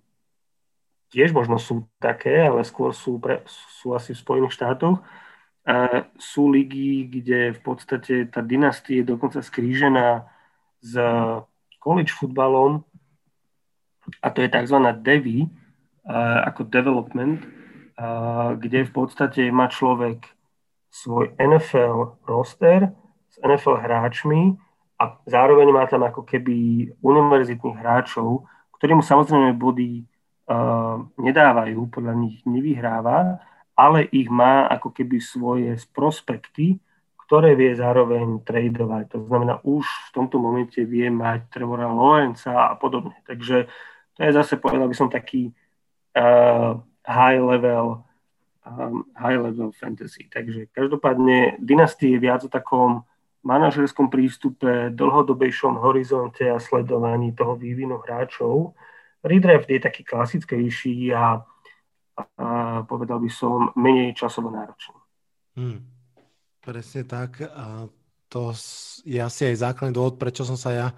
tiež možno sú také, ale skôr sú, pre, sú asi v Spojených štátoch. Uh, sú ligy, kde v podstate tá dynastia je dokonca skrížená s college futbalom a to je tzv. DEVI, uh, ako development, uh, kde v podstate má človek svoj NFL roster s NFL hráčmi, a zároveň má tam ako keby univerzitných hráčov, ktorí mu samozrejme body uh, nedávajú, podľa nich nevyhráva, ale ich má ako keby svoje prospekty, ktoré vie zároveň tradovať. To znamená, už v tomto momente vie mať Trevora Lawrencea a podobne. Takže to je zase, povedal by som, taký uh, high level um, high level fantasy. Takže každopádne dynastie je viac o takom manažerskom prístupe, dlhodobejšom horizonte a sledovaní toho vývinu hráčov. Redraft je taký klasickejší a, a povedal by som menej časovo náročný. Hmm, presne tak. A to je asi aj základný dôvod, prečo som sa ja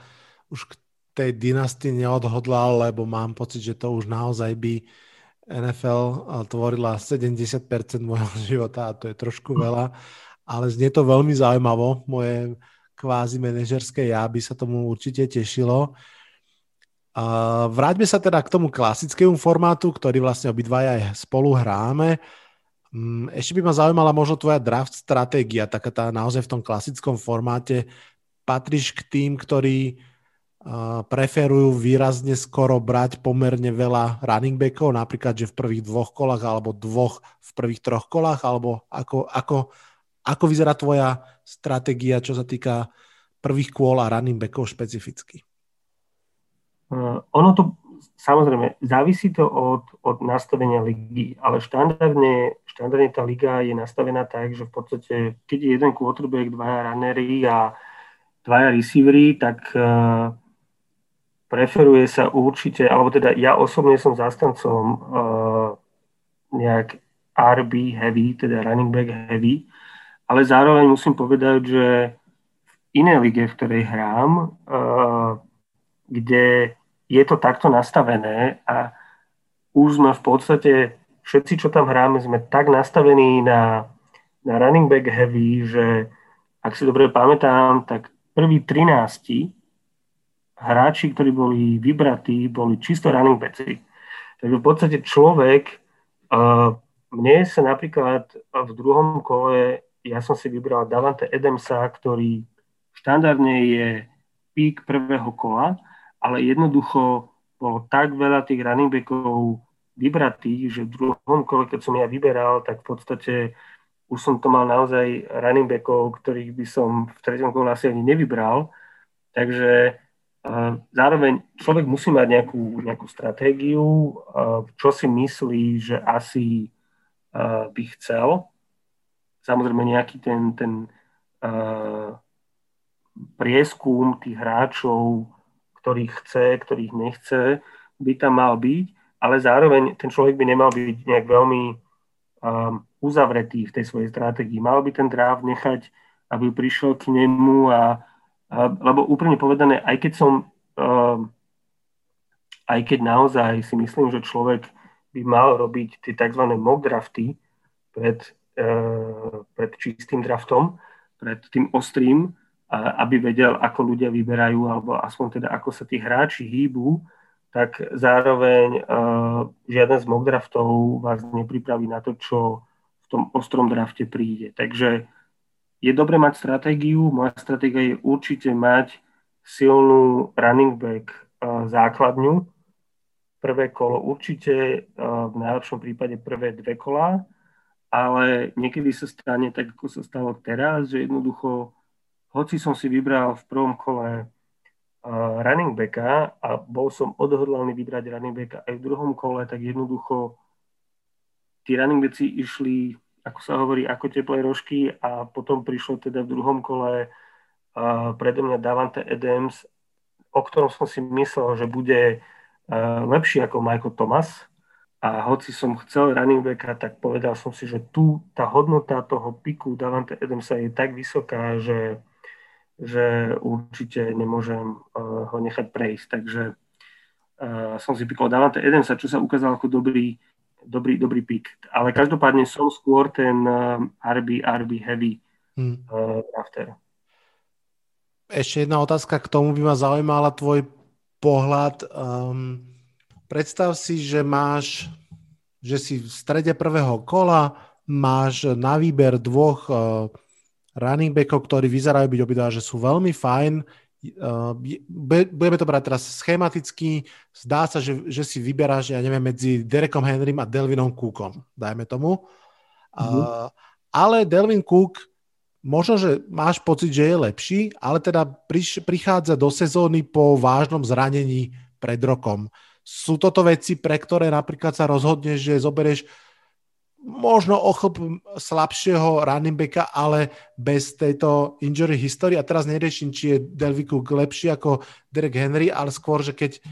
už k tej dynastii neodhodlal, lebo mám pocit, že to už naozaj by NFL tvorila 70% môjho života a to je trošku veľa ale znie to veľmi zaujímavo. Moje kvázi manažerské ja by sa tomu určite tešilo. Vráťme sa teda k tomu klasickému formátu, ktorý vlastne obidvaja spolu hráme. Um, ešte by ma zaujímala možno tvoja draft stratégia, taká tá naozaj v tom klasickom formáte. Patríš k tým, ktorí preferujú výrazne skoro brať pomerne veľa running backov, napríklad, že v prvých dvoch kolách alebo dvoch v prvých troch kolách, alebo ako, ako ako vyzerá tvoja stratégia, čo sa týka prvých kôl a running backov špecificky? Uh, ono to samozrejme závisí to od, od nastavenia ligy, ale štandardne, štandardne tá liga je nastavená tak, že v podstate, keď je jeden quarterback, dvaja runnery a dvaja receivery, tak uh, preferuje sa určite, alebo teda ja osobne som zastancom uh, nejak RB heavy, teda running back heavy, ale zároveň musím povedať, že v inej lige, v ktorej hrám, uh, kde je to takto nastavené a už sme v podstate všetci, čo tam hráme, sme tak nastavení na, na running back heavy, že ak si dobre pamätám, tak prví 13 hráči, ktorí boli vybratí, boli čisto running backi. Takže v podstate človek, uh, mne sa napríklad v druhom kole ja som si vybral Davante Edemsa, ktorý štandardne je pík prvého kola, ale jednoducho bolo tak veľa tých running backov vybratých, že v druhom kole, keď som ja vyberal, tak v podstate už som to mal naozaj running backov, ktorých by som v treťom kole asi ani nevybral. Takže uh, zároveň človek musí mať nejakú, nejakú stratégiu, uh, čo si myslí, že asi uh, by chcel samozrejme nejaký ten, ten uh, prieskum tých hráčov, ktorých chce, ktorých nechce, by tam mal byť, ale zároveň ten človek by nemal byť nejak veľmi um, uzavretý v tej svojej stratégii. Mal by ten draft nechať, aby prišiel k nemu a, a lebo úplne povedané, aj keď som um, aj keď naozaj si myslím, že človek by mal robiť tie tzv. mock drafty pred pred čistým draftom, pred tým ostrým, aby vedel, ako ľudia vyberajú, alebo aspoň teda, ako sa tí hráči hýbu. tak zároveň uh, žiaden z mock draftov vás nepripraví na to, čo v tom ostrom drafte príde. Takže je dobre mať stratégiu. Moja stratégia je určite mať silnú running back uh, základňu. Prvé kolo určite, v najlepšom prípade prvé dve kolá, ale niekedy sa stane tak, ako sa stalo teraz, že jednoducho hoci som si vybral v prvom kole running backa a bol som odhodlaný vybrať running backa aj v druhom kole, tak jednoducho tí running backi išli, ako sa hovorí, ako teplé rožky a potom prišlo teda v druhom kole uh, predo mňa Davante Adams, o ktorom som si myslel, že bude uh, lepší ako Michael Thomas. A hoci som chcel running backa, tak povedal som si, že tu tá hodnota toho piku Davante Adamsa je tak vysoká, že že určite nemôžem uh, ho nechať prejsť. Takže uh, som si pikol Davante Edensa, čo sa ukázal ako dobrý, dobrý, dobrý pik. Ale každopádne som skôr ten uh, RB, RB heavy hmm. uh, drafter. Ešte jedna otázka k tomu by ma zaujímala tvoj pohľad. Um, predstav si, že máš, že si v strede prvého kola, máš na výber dvoch uh, running backov, ktorí vyzerajú byť obidva, že sú veľmi fajn. Uh, budeme to brať teraz schematicky. Zdá sa, že, že si vyberáš, ja neviem, medzi Derekom Henrym a Delvinom Cookom, dajme tomu. Mm-hmm. Uh, ale Delvin Cook, možno, že máš pocit, že je lepší, ale teda priš, prichádza do sezóny po vážnom zranení pred rokom. Sú toto veci, pre ktoré napríklad sa rozhodneš, že zoberieš možno o chlp slabšieho running backa, ale bez tejto injury history. A teraz neriešim, či je Delvin Cook lepší ako Derek Henry, ale skôr, že keď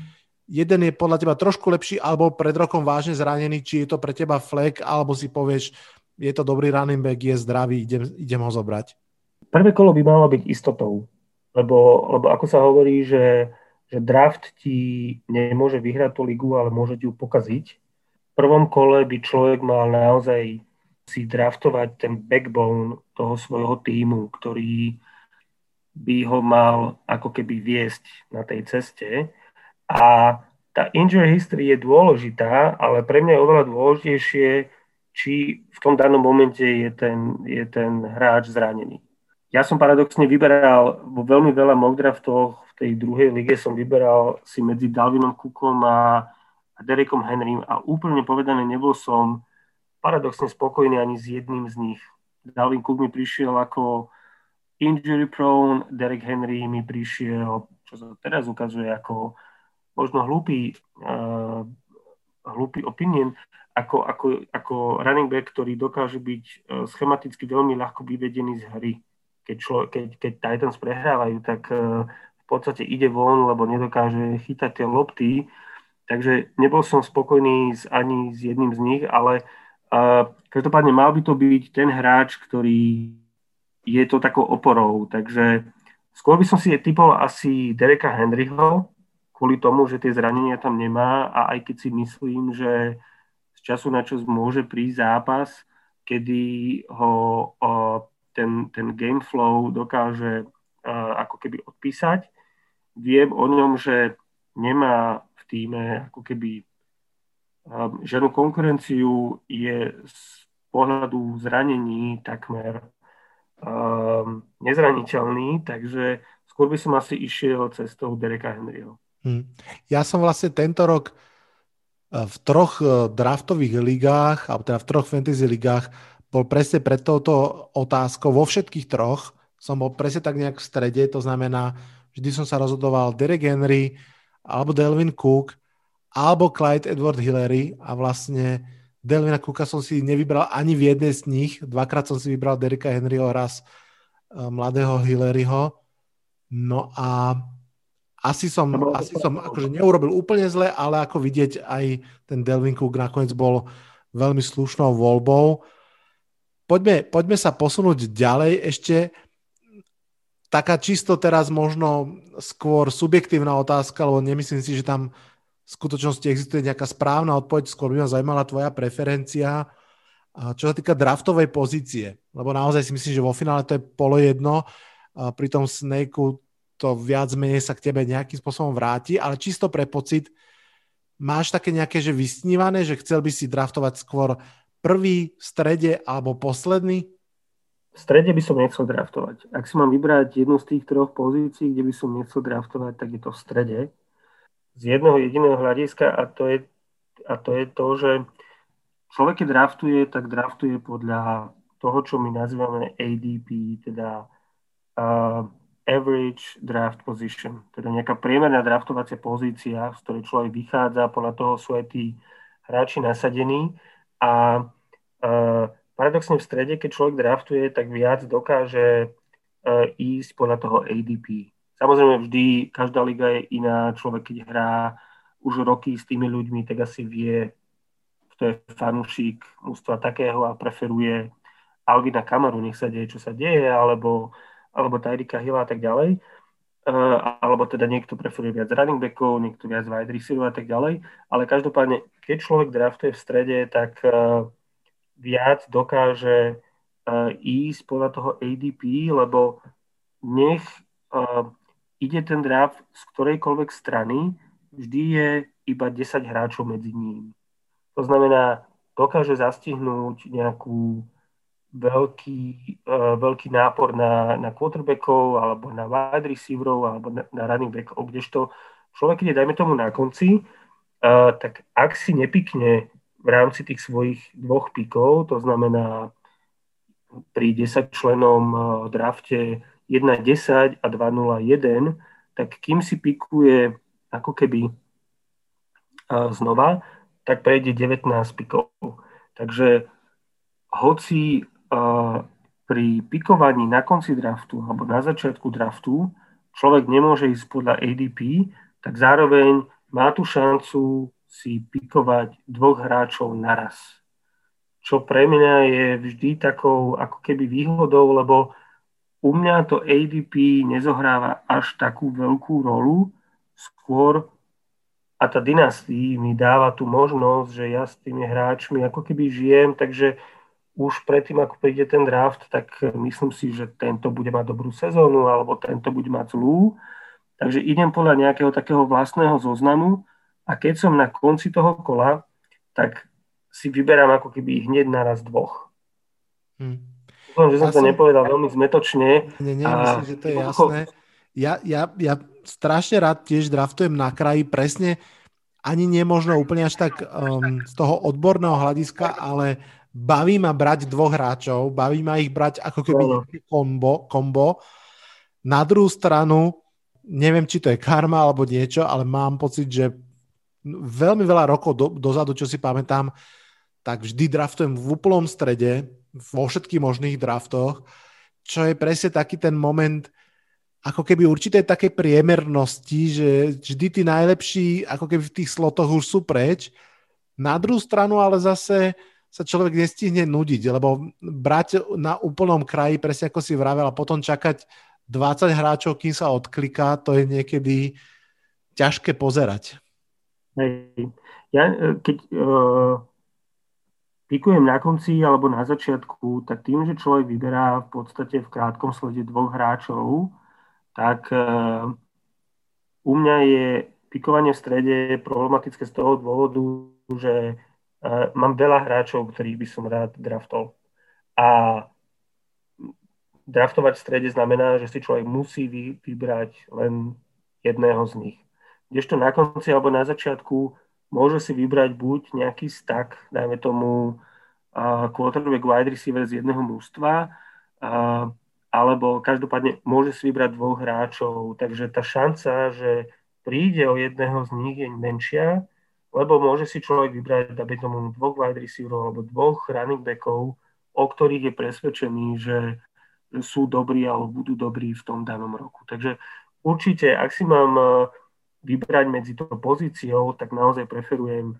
jeden je podľa teba trošku lepší alebo pred rokom vážne zranený, či je to pre teba flek, alebo si povieš, je to dobrý running back, je zdravý, idem, idem ho zobrať. Prvé kolo by malo byť istotou, lebo, lebo ako sa hovorí, že, že draft ti nemôže vyhrať tú ligu, ale môže ti ju pokaziť prvom kole by človek mal naozaj si draftovať ten backbone toho svojho týmu, ktorý by ho mal ako keby viesť na tej ceste. A tá injury history je dôležitá, ale pre mňa je oveľa dôležitejšie, či v tom danom momente je ten, je ten hráč zranený. Ja som paradoxne vyberal vo veľmi veľa mock draftoch v tej druhej lige som vyberal si medzi Dalvinom Cookom a a Derekom Henrym a úplne povedané nebol som paradoxne spokojný ani s jedným z nich. Dalvin Cook mi prišiel ako injury prone, Derek Henry mi prišiel, čo sa teraz ukazuje ako možno hlúpy, uh, hlúpy opinion, ako, ako, ako running back, ktorý dokáže byť uh, schematicky veľmi ľahko vyvedený z hry. Keď, člo, keď, keď Titans prehrávajú, tak uh, v podstate ide von, lebo nedokáže chytať tie lopty Takže nebol som spokojný s, ani s jedným z nich, ale uh, každopádne mal by to byť ten hráč, ktorý je to takou oporou. Takže skôr by som si typol asi Dereka Henryho, kvôli tomu, že tie zranenia tam nemá a aj keď si myslím, že z času na čas môže prísť zápas, kedy ho uh, ten, ten game flow dokáže uh, ako keby odpísať. Viem o ňom, že nemá týme ako keby um, žiadnu konkurenciu je z pohľadu zranení takmer um, nezraniteľný, takže skôr by som asi išiel cestou Dereka Henryho. Hmm. Ja som vlastne tento rok v troch draftových ligách, alebo teda v troch fantasy ligách bol presne pred touto otázkou. Vo všetkých troch som bol presne tak nejak v strede, to znamená, vždy som sa rozhodoval Derek Henry, alebo Delvin Cook, alebo Clyde Edward Hillary a vlastne Delvina Cooka som si nevybral ani v jednej z nich. Dvakrát som si vybral Derika Henryho, raz uh, mladého Hillaryho. No a asi som, asi som akože neurobil úplne zle, ale ako vidieť aj ten Delvin Cook nakoniec bol veľmi slušnou voľbou. Poďme, poďme sa posunúť ďalej ešte. Taká čisto teraz možno skôr subjektívna otázka, lebo nemyslím si, že tam v skutočnosti existuje nejaká správna odpoveď, skôr by ma zaujímala tvoja preferencia, čo sa týka draftovej pozície, lebo naozaj si myslím, že vo finále to je polo jedno, pri tom Snakeu to viac menej sa k tebe nejakým spôsobom vráti, ale čisto pre pocit, máš také nejaké, že vysnívané, že chcel by si draftovať skôr prvý, v strede alebo posledný? V strede by som nechcel draftovať. Ak si mám vybrať jednu z tých troch pozícií, kde by som nechcel draftovať, tak je to v strede. Z jedného jediného hľadiska a to je, a to, je to, že človek, keď draftuje, tak draftuje podľa toho, čo my nazývame ADP, teda uh, average draft position, teda nejaká priemerná draftovacia pozícia, z ktorej človek vychádza, podľa toho sú aj tí hráči nasadení a uh, paradoxne v strede, keď človek draftuje, tak viac dokáže uh, ísť podľa toho ADP. Samozrejme vždy, každá liga je iná, človek keď hrá už roky s tými ľuďmi, tak asi vie, kto je fanúšik mústva takého a preferuje Alvina Kamaru, nech sa deje, čo sa deje, alebo alebo Tyrika Hilla a tak ďalej. Uh, alebo teda niekto preferuje viac running backov, niekto viac wide receiverov a tak ďalej. Ale každopádne, keď človek draftuje v strede, tak uh, viac dokáže uh, ísť podľa toho ADP, lebo nech ide ten draft z ktorejkoľvek strany, vždy je iba 10 hráčov medzi ním. To znamená, dokáže zastihnúť nejakú veľký, uh, veľký nápor na, na quarterbackov alebo na wide receiverov alebo na, na running backov, kdežto človek, je, dajme tomu na konci, uh, tak ak si nepikne v rámci tých svojich dvoch pikov, to znamená pri 10 členom uh, drafte 1-10 a 2-0-1, tak kým si pikuje ako keby znova, tak prejde 19 pikov. Takže hoci pri pikovaní na konci draftu alebo na začiatku draftu človek nemôže ísť podľa ADP, tak zároveň má tu šancu si pikovať dvoch hráčov naraz. Čo pre mňa je vždy takou ako keby výhodou, lebo u mňa to ADP nezohráva až takú veľkú rolu, skôr a tá dynastii mi dáva tú možnosť, že ja s tými hráčmi ako keby žijem, takže už predtým, ako príde ten draft, tak myslím si, že tento bude mať dobrú sezónu alebo tento bude mať zlú. Takže idem podľa nejakého takého vlastného zoznamu a keď som na konci toho kola, tak si vyberám ako keby hneď naraz dvoch. Hmm. Dúfam, že som ja to som... nepovedal veľmi zmetočne. Nie, nie, a... myslím, že to je jasné. Ja, ja, ja strašne rád tiež draftujem na kraji presne ani nemožno úplne až tak um, z toho odborného hľadiska, ale baví ma brať dvoch hráčov, baví ma ich brať ako keby kombo, kombo. Na druhú stranu, neviem, či to je karma alebo niečo, ale mám pocit, že veľmi veľa rokov do, dozadu, čo si pamätám, tak vždy draftujem v úplnom strede, vo všetkých možných draftoch, čo je presne taký ten moment, ako keby určité také priemernosti, že vždy tí najlepší, ako keby v tých slotoch už sú preč. Na druhú stranu ale zase sa človek nestihne nudiť, lebo brať na úplnom kraji, presne ako si vravel, a potom čakať 20 hráčov, kým sa odkliká, to je niekedy ťažké pozerať. Hej. Ja e, keď uh, pikujem na konci alebo na začiatku, tak tým, že človek vyberá v podstate v krátkom slede dvoch hráčov, tak uh, u mňa je pikovanie v strede problematické z toho dôvodu, že mám veľa hráčov, ktorých by som rád draftol. A draftovať v strede znamená, že si človek musí vy, vybrať len jedného z nich. Kdežto na konci alebo na začiatku môže si vybrať buď nejaký stack, dajme tomu uh, quarterback wide receiver z jedného mústva, uh, alebo každopádne môže si vybrať dvoch hráčov. Takže tá šanca, že príde o jedného z nich je menšia, lebo môže si človek vybrať, aby tomu dvoch wide receiverov alebo dvoch running backov, o ktorých je presvedčený, že sú dobrí alebo budú dobrí v tom danom roku. Takže určite, ak si mám e, vybrať medzi tou pozíciou, tak naozaj preferujem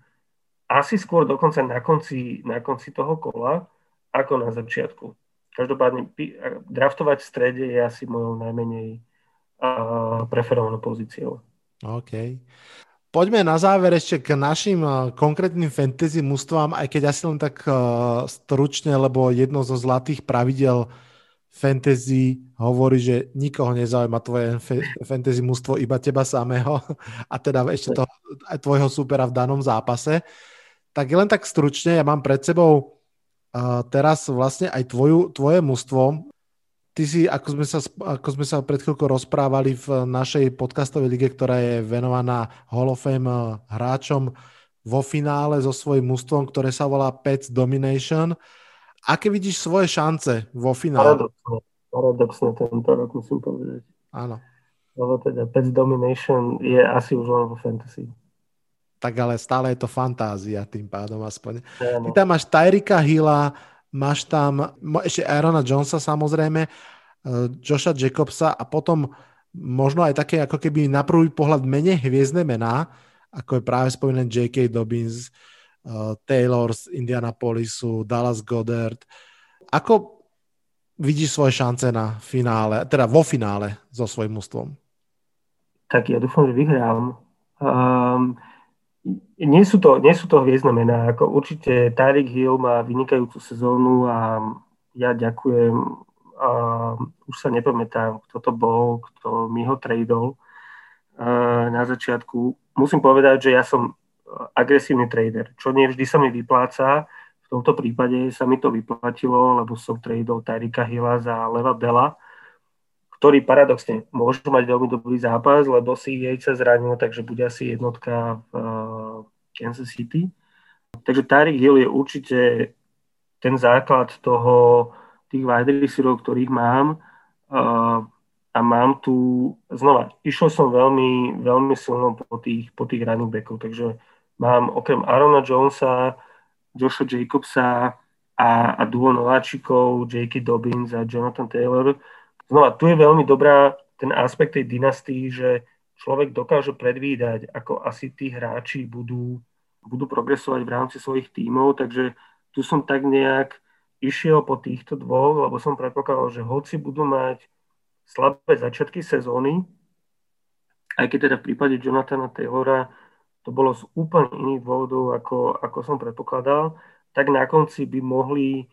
asi skôr dokonca na konci, na konci toho kola, ako na začiatku. Každopádne draftovať v strede je asi mojou najmenej uh, preferovanou pozíciou. OK. Poďme na záver ešte k našim uh, konkrétnym fantasy mústvám, aj keď asi len tak uh, stručne, lebo jedno zo zlatých pravidel fantasy hovorí, že nikoho nezaujíma tvoje fantasy mústvo, iba teba samého a teda ešte to, aj tvojho supera v danom zápase. Tak len tak stručne, ja mám pred sebou uh, teraz vlastne aj tvoju, tvoje mústvo. Ty si, ako sme, sa, ako sme sa pred chvíľkou rozprávali v našej podcastovej lige, ktorá je venovaná Hall of Fame hráčom vo finále so svojím mústvom, ktoré sa volá Pets Domination. Aké vidíš svoje šance vo finále? Paradoxne, paradoxne tento rok musím povedať. Áno. Lebo teda Pets Domination je asi už len vo fantasy. Tak ale stále je to fantázia tým pádom aspoň. Áno. Ty tam máš Tyrika Hilla, máš tam ešte Aarona Jonesa samozrejme, eh, Josha Jacobsa a potom možno aj také ako keby na prvý pohľad menej hviezdne mená, ako je práve spomínaný J.K. Dobbins, uh, Taylor z Indianapolisu, Dallas Goddard. Ako vidíš svoje šance na finále, teda vo finále so svojím mústvom? Tak ja dúfam, že vyhrám. Um, nie sú to, nie sú to hviezdne mená. Ako určite Tyreek Hill má vynikajúcu sezónu a ja ďakujem. Uh, už sa nepamätám, kto to bol, kto mi ho tradol na začiatku. Musím povedať, že ja som agresívny trader, čo nie vždy sa mi vypláca. V tomto prípade sa mi to vyplatilo, lebo som tradol Tyrika Hilla za Leva Bela, ktorý paradoxne môže mať veľmi dobrý zápas, lebo si jej sa zranil, takže bude asi jednotka v uh, Kansas City. Takže Tyreek Hill je určite ten základ toho, tých wide receiverov, ktorých mám. Uh, a mám tu, znova, išiel som veľmi, veľmi silno po tých, po tých running backov, takže Mám okrem Arona Jonesa, Josha Jacobsa a, a duo nováčikov J.K. Dobbins a Jonathan Taylor. Znova, tu je veľmi dobrá ten aspekt tej dynastii, že človek dokáže predvídať, ako asi tí hráči budú, budú progresovať v rámci svojich tímov, takže tu som tak nejak išiel po týchto dvoch, lebo som predpokladal, že hoci budú mať slabé začiatky sezóny, aj keď teda v prípade Jonathana Taylora to bolo z úplne iných dôvodov, ako, ako som predpokladal, tak na konci by mohli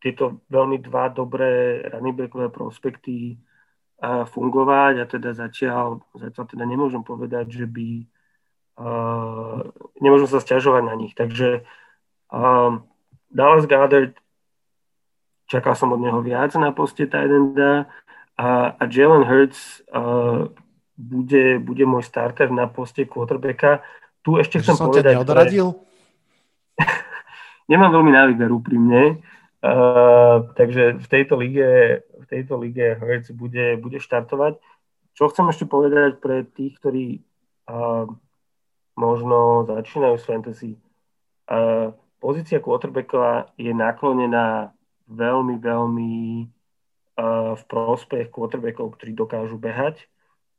tieto veľmi dva dobré running prospekty uh, fungovať a teda zatiaľ, zatiaľ teda nemôžem povedať, že by uh, nemôžem sa stiažovať na nich. Takže um, Dallas Goddard čakal som od neho viac na poste Tidenda a, a Jalen Hurts uh, bude, bude môj starter na poste quarterbacka tu ešte chcem som povedať... Ťa neodradil? Nemám veľmi na výber úprimne, uh, takže v tejto lige, v tejto lige Hertz bude, bude štartovať. Čo chcem ešte povedať pre tých, ktorí uh, možno začínajú s fantasy. Uh, pozícia quarterbacka je naklonená veľmi, veľmi uh, v prospech quarterbackov, ktorí dokážu behať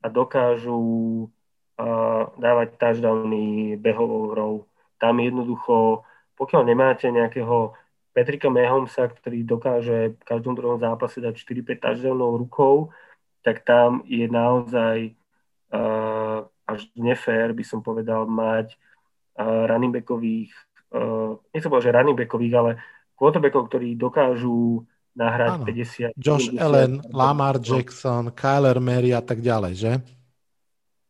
a dokážu dávať touchdowny behovou hrou. Tam jednoducho, pokiaľ nemáte nejakého Petrika Mahomesa, ktorý dokáže v každom druhom zápase dať 4-5 touchdownov rukou, tak tam je naozaj uh, až nefér, by som povedal, mať uh, running backových, uh, nechcem povedať, že running backových, ale quarterbackov, ktorí dokážu nahrať Áno. 50. Josh 50, Allen, Lamar Jackson, Kyler Mary a tak ďalej, že?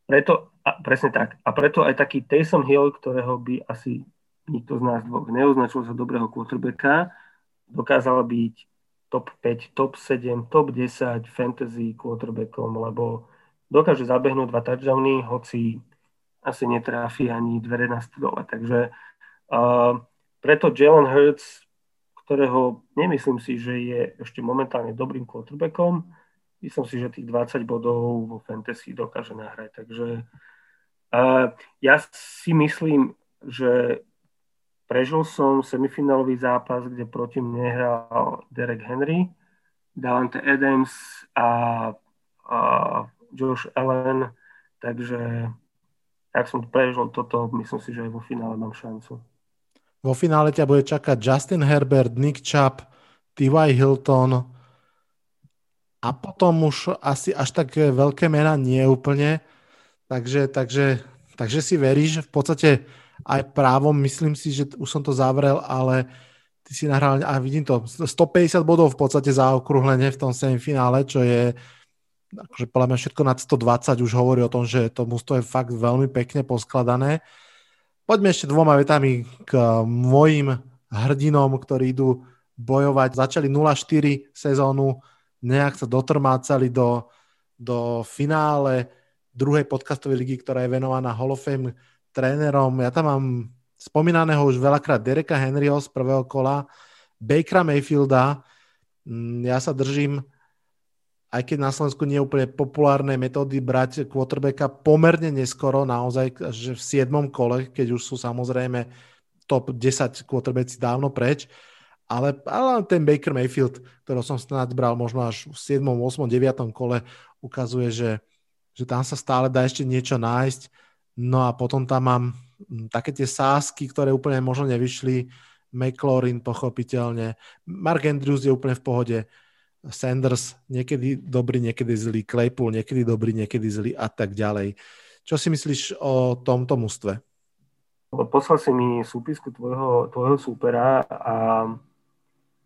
Preto a presne tak. A preto aj taký Taysom Hill, ktorého by asi nikto z nás dvoch neoznačil za dobrého quarterbacka, dokázal byť top 5, top 7, top 10 fantasy quarterbackom, lebo dokáže zabehnúť dva touchdowny, hoci asi netráfi ani dvere na dole. Takže uh, preto Jalen Hurts, ktorého nemyslím si, že je ešte momentálne dobrým quarterbackom, myslím si, že tých 20 bodov vo fantasy dokáže nahrať. Takže ja si myslím, že prežil som semifinálový zápas, kde proti mne hral Derek Henry, Davante Adams a, a Josh Allen, takže ak som prežil toto, myslím si, že aj vo finále mám šancu. Vo finále ťa bude čakať Justin Herbert, Nick Chubb, T.Y. Hilton a potom už asi až tak veľké mena nie úplne. Takže, takže, takže si veríš, v podstate aj právom, myslím si, že už som to zavrel, ale ty si nahral, a vidím to, 150 bodov v podstate za okrúhlenie v tom semifinále, čo je akože podľa mňa všetko nad 120 už hovorí o tom, že to mústvo je fakt veľmi pekne poskladané. Poďme ešte dvoma vetami k mojim hrdinom, ktorí idú bojovať. Začali 0-4 sezónu, nejak sa dotrmácali do, do finále druhej podcastovej ligy, ktorá je venovaná Hall of Fame trénerom. Ja tam mám spomínaného už veľakrát Dereka Henryho z prvého kola, Bakera Mayfielda. Mm, ja sa držím, aj keď na Slovensku nie je úplne populárne metódy brať quarterbacka pomerne neskoro, naozaj, že v 7. kole, keď už sú samozrejme top 10 quarterbacki dávno preč, ale, ale ten Baker Mayfield, ktorého som snad bral možno až v 7., 8., 9. kole, ukazuje, že, že tam sa stále dá ešte niečo nájsť. No a potom tam mám také tie sásky, ktoré úplne možno nevyšli. McLaurin pochopiteľne. Mark Andrews je úplne v pohode. Sanders niekedy dobrý, niekedy zlý. Claypool niekedy dobrý, niekedy zlý a tak ďalej. Čo si myslíš o tomto mústve? Poslal si mi súpisku tvojho, tvojho súpera a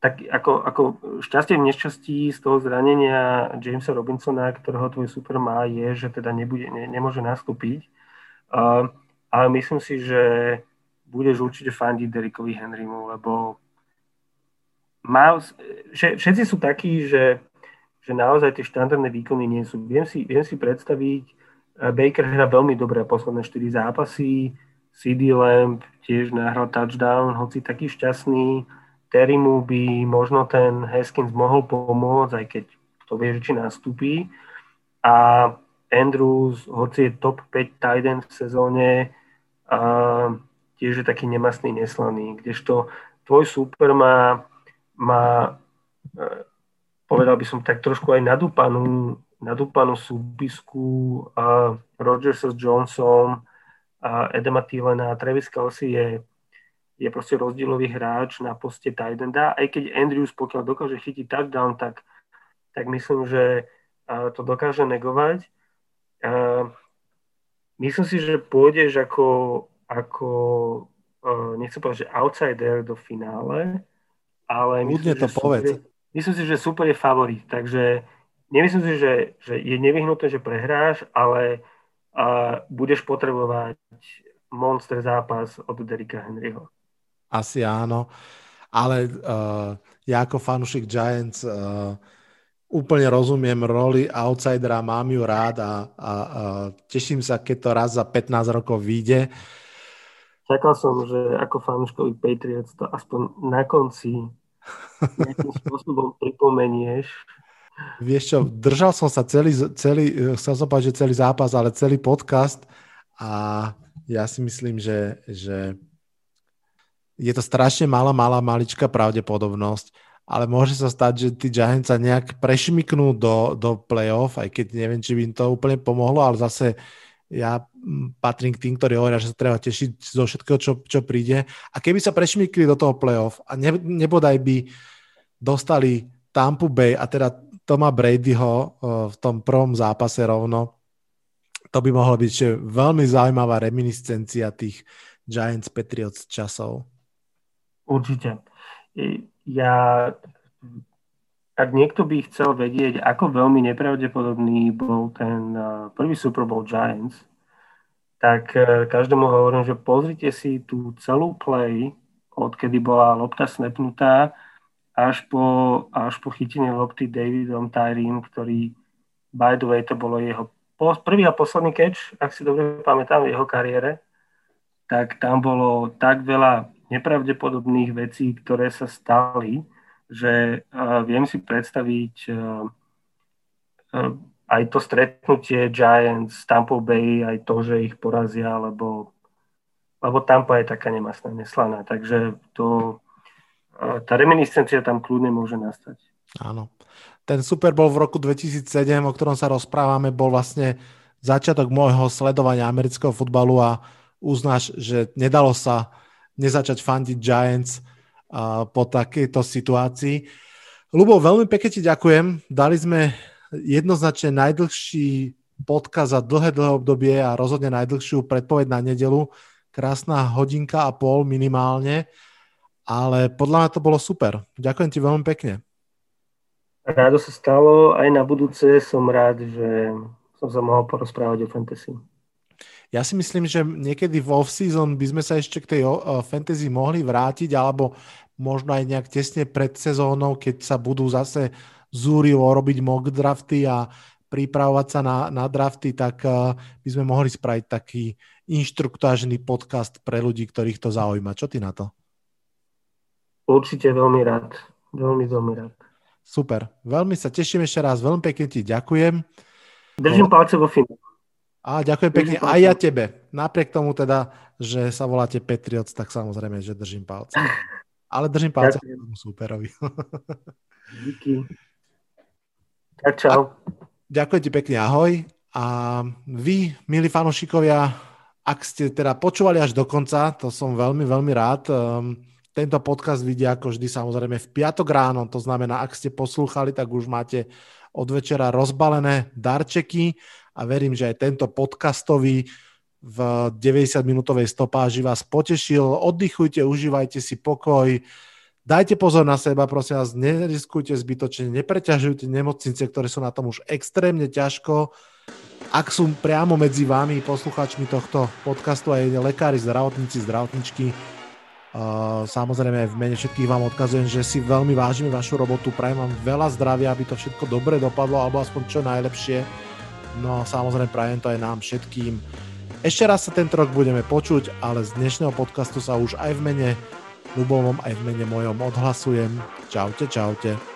tak ako, ako šťastie v nešťastí z toho zranenia Jamesa Robinsona, ktorého tvoj super má, je, že teda nebude, ne, nemôže nastúpiť. Uh, ale myslím si, že budeš určite fandiť Derikovi Henrymu, lebo má, že, všetci sú takí, že, že naozaj tie štandardné výkony nie sú. Viem si, viem si predstaviť, eh, Baker hrá veľmi dobré posledné 4 zápasy, CD Lamb tiež nahral touchdown, hoci taký šťastný, Terrymu by možno ten Haskins mohol pomôcť, aj keď to vie, či nastúpi. A Andrews, hoci je top 5 tight end v sezóne, a tiež je taký nemastný, neslaný. Kdežto tvoj super má, má e, povedal by som tak trošku aj nadúpanú, nadúpanú súpisku a Rodgers s Johnson a Edema Thielena a Travis Kelsey je, je proste rozdielový hráč na poste tight enda. Aj keď Andrews, pokiaľ dokáže chytiť touchdown, tak, tak myslím, že to dokáže negovať. Myslím si, že pôjdeš ako, ako uh, nechcem povedať, že outsider do finále, ale myslím, to že povedz. Super, myslím si, že super je favorit, takže nemyslím si, že, že je nevyhnutné, že prehráš, ale uh, budeš potrebovať monster zápas od Derika Henryho. Asi áno, ale uh, ja ako fanúšik Giants uh, úplne rozumiem roli outsidera, mám ju rád a, a, a teším sa, keď to raz za 15 rokov vyjde. Čakal som, že ako fanúškovi Patriots to aspoň na konci nejakým spôsobom pripomenieš. Vieš čo, držal som sa celý, celý chcel som povedať, že celý zápas, ale celý podcast a ja si myslím, že, že je to strašne malá, malá, maličká pravdepodobnosť, ale môže sa stať, že tí Giants sa nejak prešmiknú do, do playoff, aj keď neviem, či by im to úplne pomohlo, ale zase ja mm, patrím k tým, ktorí hovoria, že sa treba tešiť zo všetkého, čo, čo príde. A keby sa prešmikli do toho playoff a ne, nebodaj by dostali Tampa Bay a teda Toma Bradyho v tom prvom zápase rovno, to by mohlo byť že veľmi zaujímavá reminiscencia tých Giants Patriots časov. Určite ja, ak niekto by chcel vedieť, ako veľmi nepravdepodobný bol ten uh, prvý Super Bowl Giants, tak uh, každému hovorím, že pozrite si tú celú play, odkedy bola lopta snapnutá, až po, až po chytenie lopty Davidom Tyreen, ktorý by the way, to bolo jeho prvý a posledný catch, ak si dobre pamätám, v jeho kariére, tak tam bolo tak veľa nepravdepodobných vecí, ktoré sa stali, že viem si predstaviť aj to stretnutie Giants, Tampa Bay, aj to, že ich porazia, lebo, lebo Tampa je taká nemastná, neslaná. Takže to, tá reminiscencia tam kľudne môže nastať. Áno. Ten Super Bowl v roku 2007, o ktorom sa rozprávame, bol vlastne začiatok môjho sledovania amerického futbalu a uznáš, že nedalo sa nezačať fandiť Giants uh, po takejto situácii. Lubo, veľmi pekne ti ďakujem. Dali sme jednoznačne najdlhší podcast za dlhé, dlhé obdobie a rozhodne najdlhšiu predpoveď na nedelu. Krásna hodinka a pol minimálne. ale podľa mňa to bolo super. Ďakujem ti veľmi pekne. Rádo sa stalo, aj na budúce som rád, že som sa mohol porozprávať o fantasy. Ja si myslím, že niekedy v off-season by sme sa ešte k tej fantasy mohli vrátiť, alebo možno aj nejak tesne pred sezónou, keď sa budú zase zúrivo robiť mock drafty a pripravovať sa na, na drafty, tak uh, by sme mohli spraviť taký inštruktážny podcast pre ľudí, ktorých to zaujíma. Čo ty na to? Určite veľmi rád. Veľmi, veľmi rád. Super. Veľmi sa teším ešte raz. Veľmi pekne ti ďakujem. Držím palce vo finále. A ďakujem pekne aj ja tebe. Napriek tomu teda, že sa voláte Patriots, tak samozrejme, že držím palce. Ale držím palce tomu superovi. Díky. Tak čau. Ďakujem ti pekne, ahoj. A vy, milí fanošikovia, ak ste teda počúvali až do konca, to som veľmi, veľmi rád. Um, tento podcast vidia ako vždy samozrejme v piatok ráno, to znamená, ak ste poslúchali, tak už máte od večera rozbalené darčeky a verím, že aj tento podcastový v 90-minútovej stopáži vás potešil. Oddychujte, užívajte si pokoj, dajte pozor na seba, prosím vás, neriskujte zbytočne, nepreťažujte nemocnice, ktoré sú na tom už extrémne ťažko ak sú priamo medzi vami, poslucháčmi tohto podcastu aj lekári, zdravotníci, zdravotničky, uh, samozrejme v mene všetkých vám odkazujem, že si veľmi vážime vašu robotu, prajem vám veľa zdravia, aby to všetko dobre dopadlo, alebo aspoň čo najlepšie. No a samozrejme prajem to aj nám všetkým. Ešte raz sa tento rok budeme počuť, ale z dnešného podcastu sa už aj v mene Lubovom, aj v mene mojom odhlasujem. Čaute, čaute.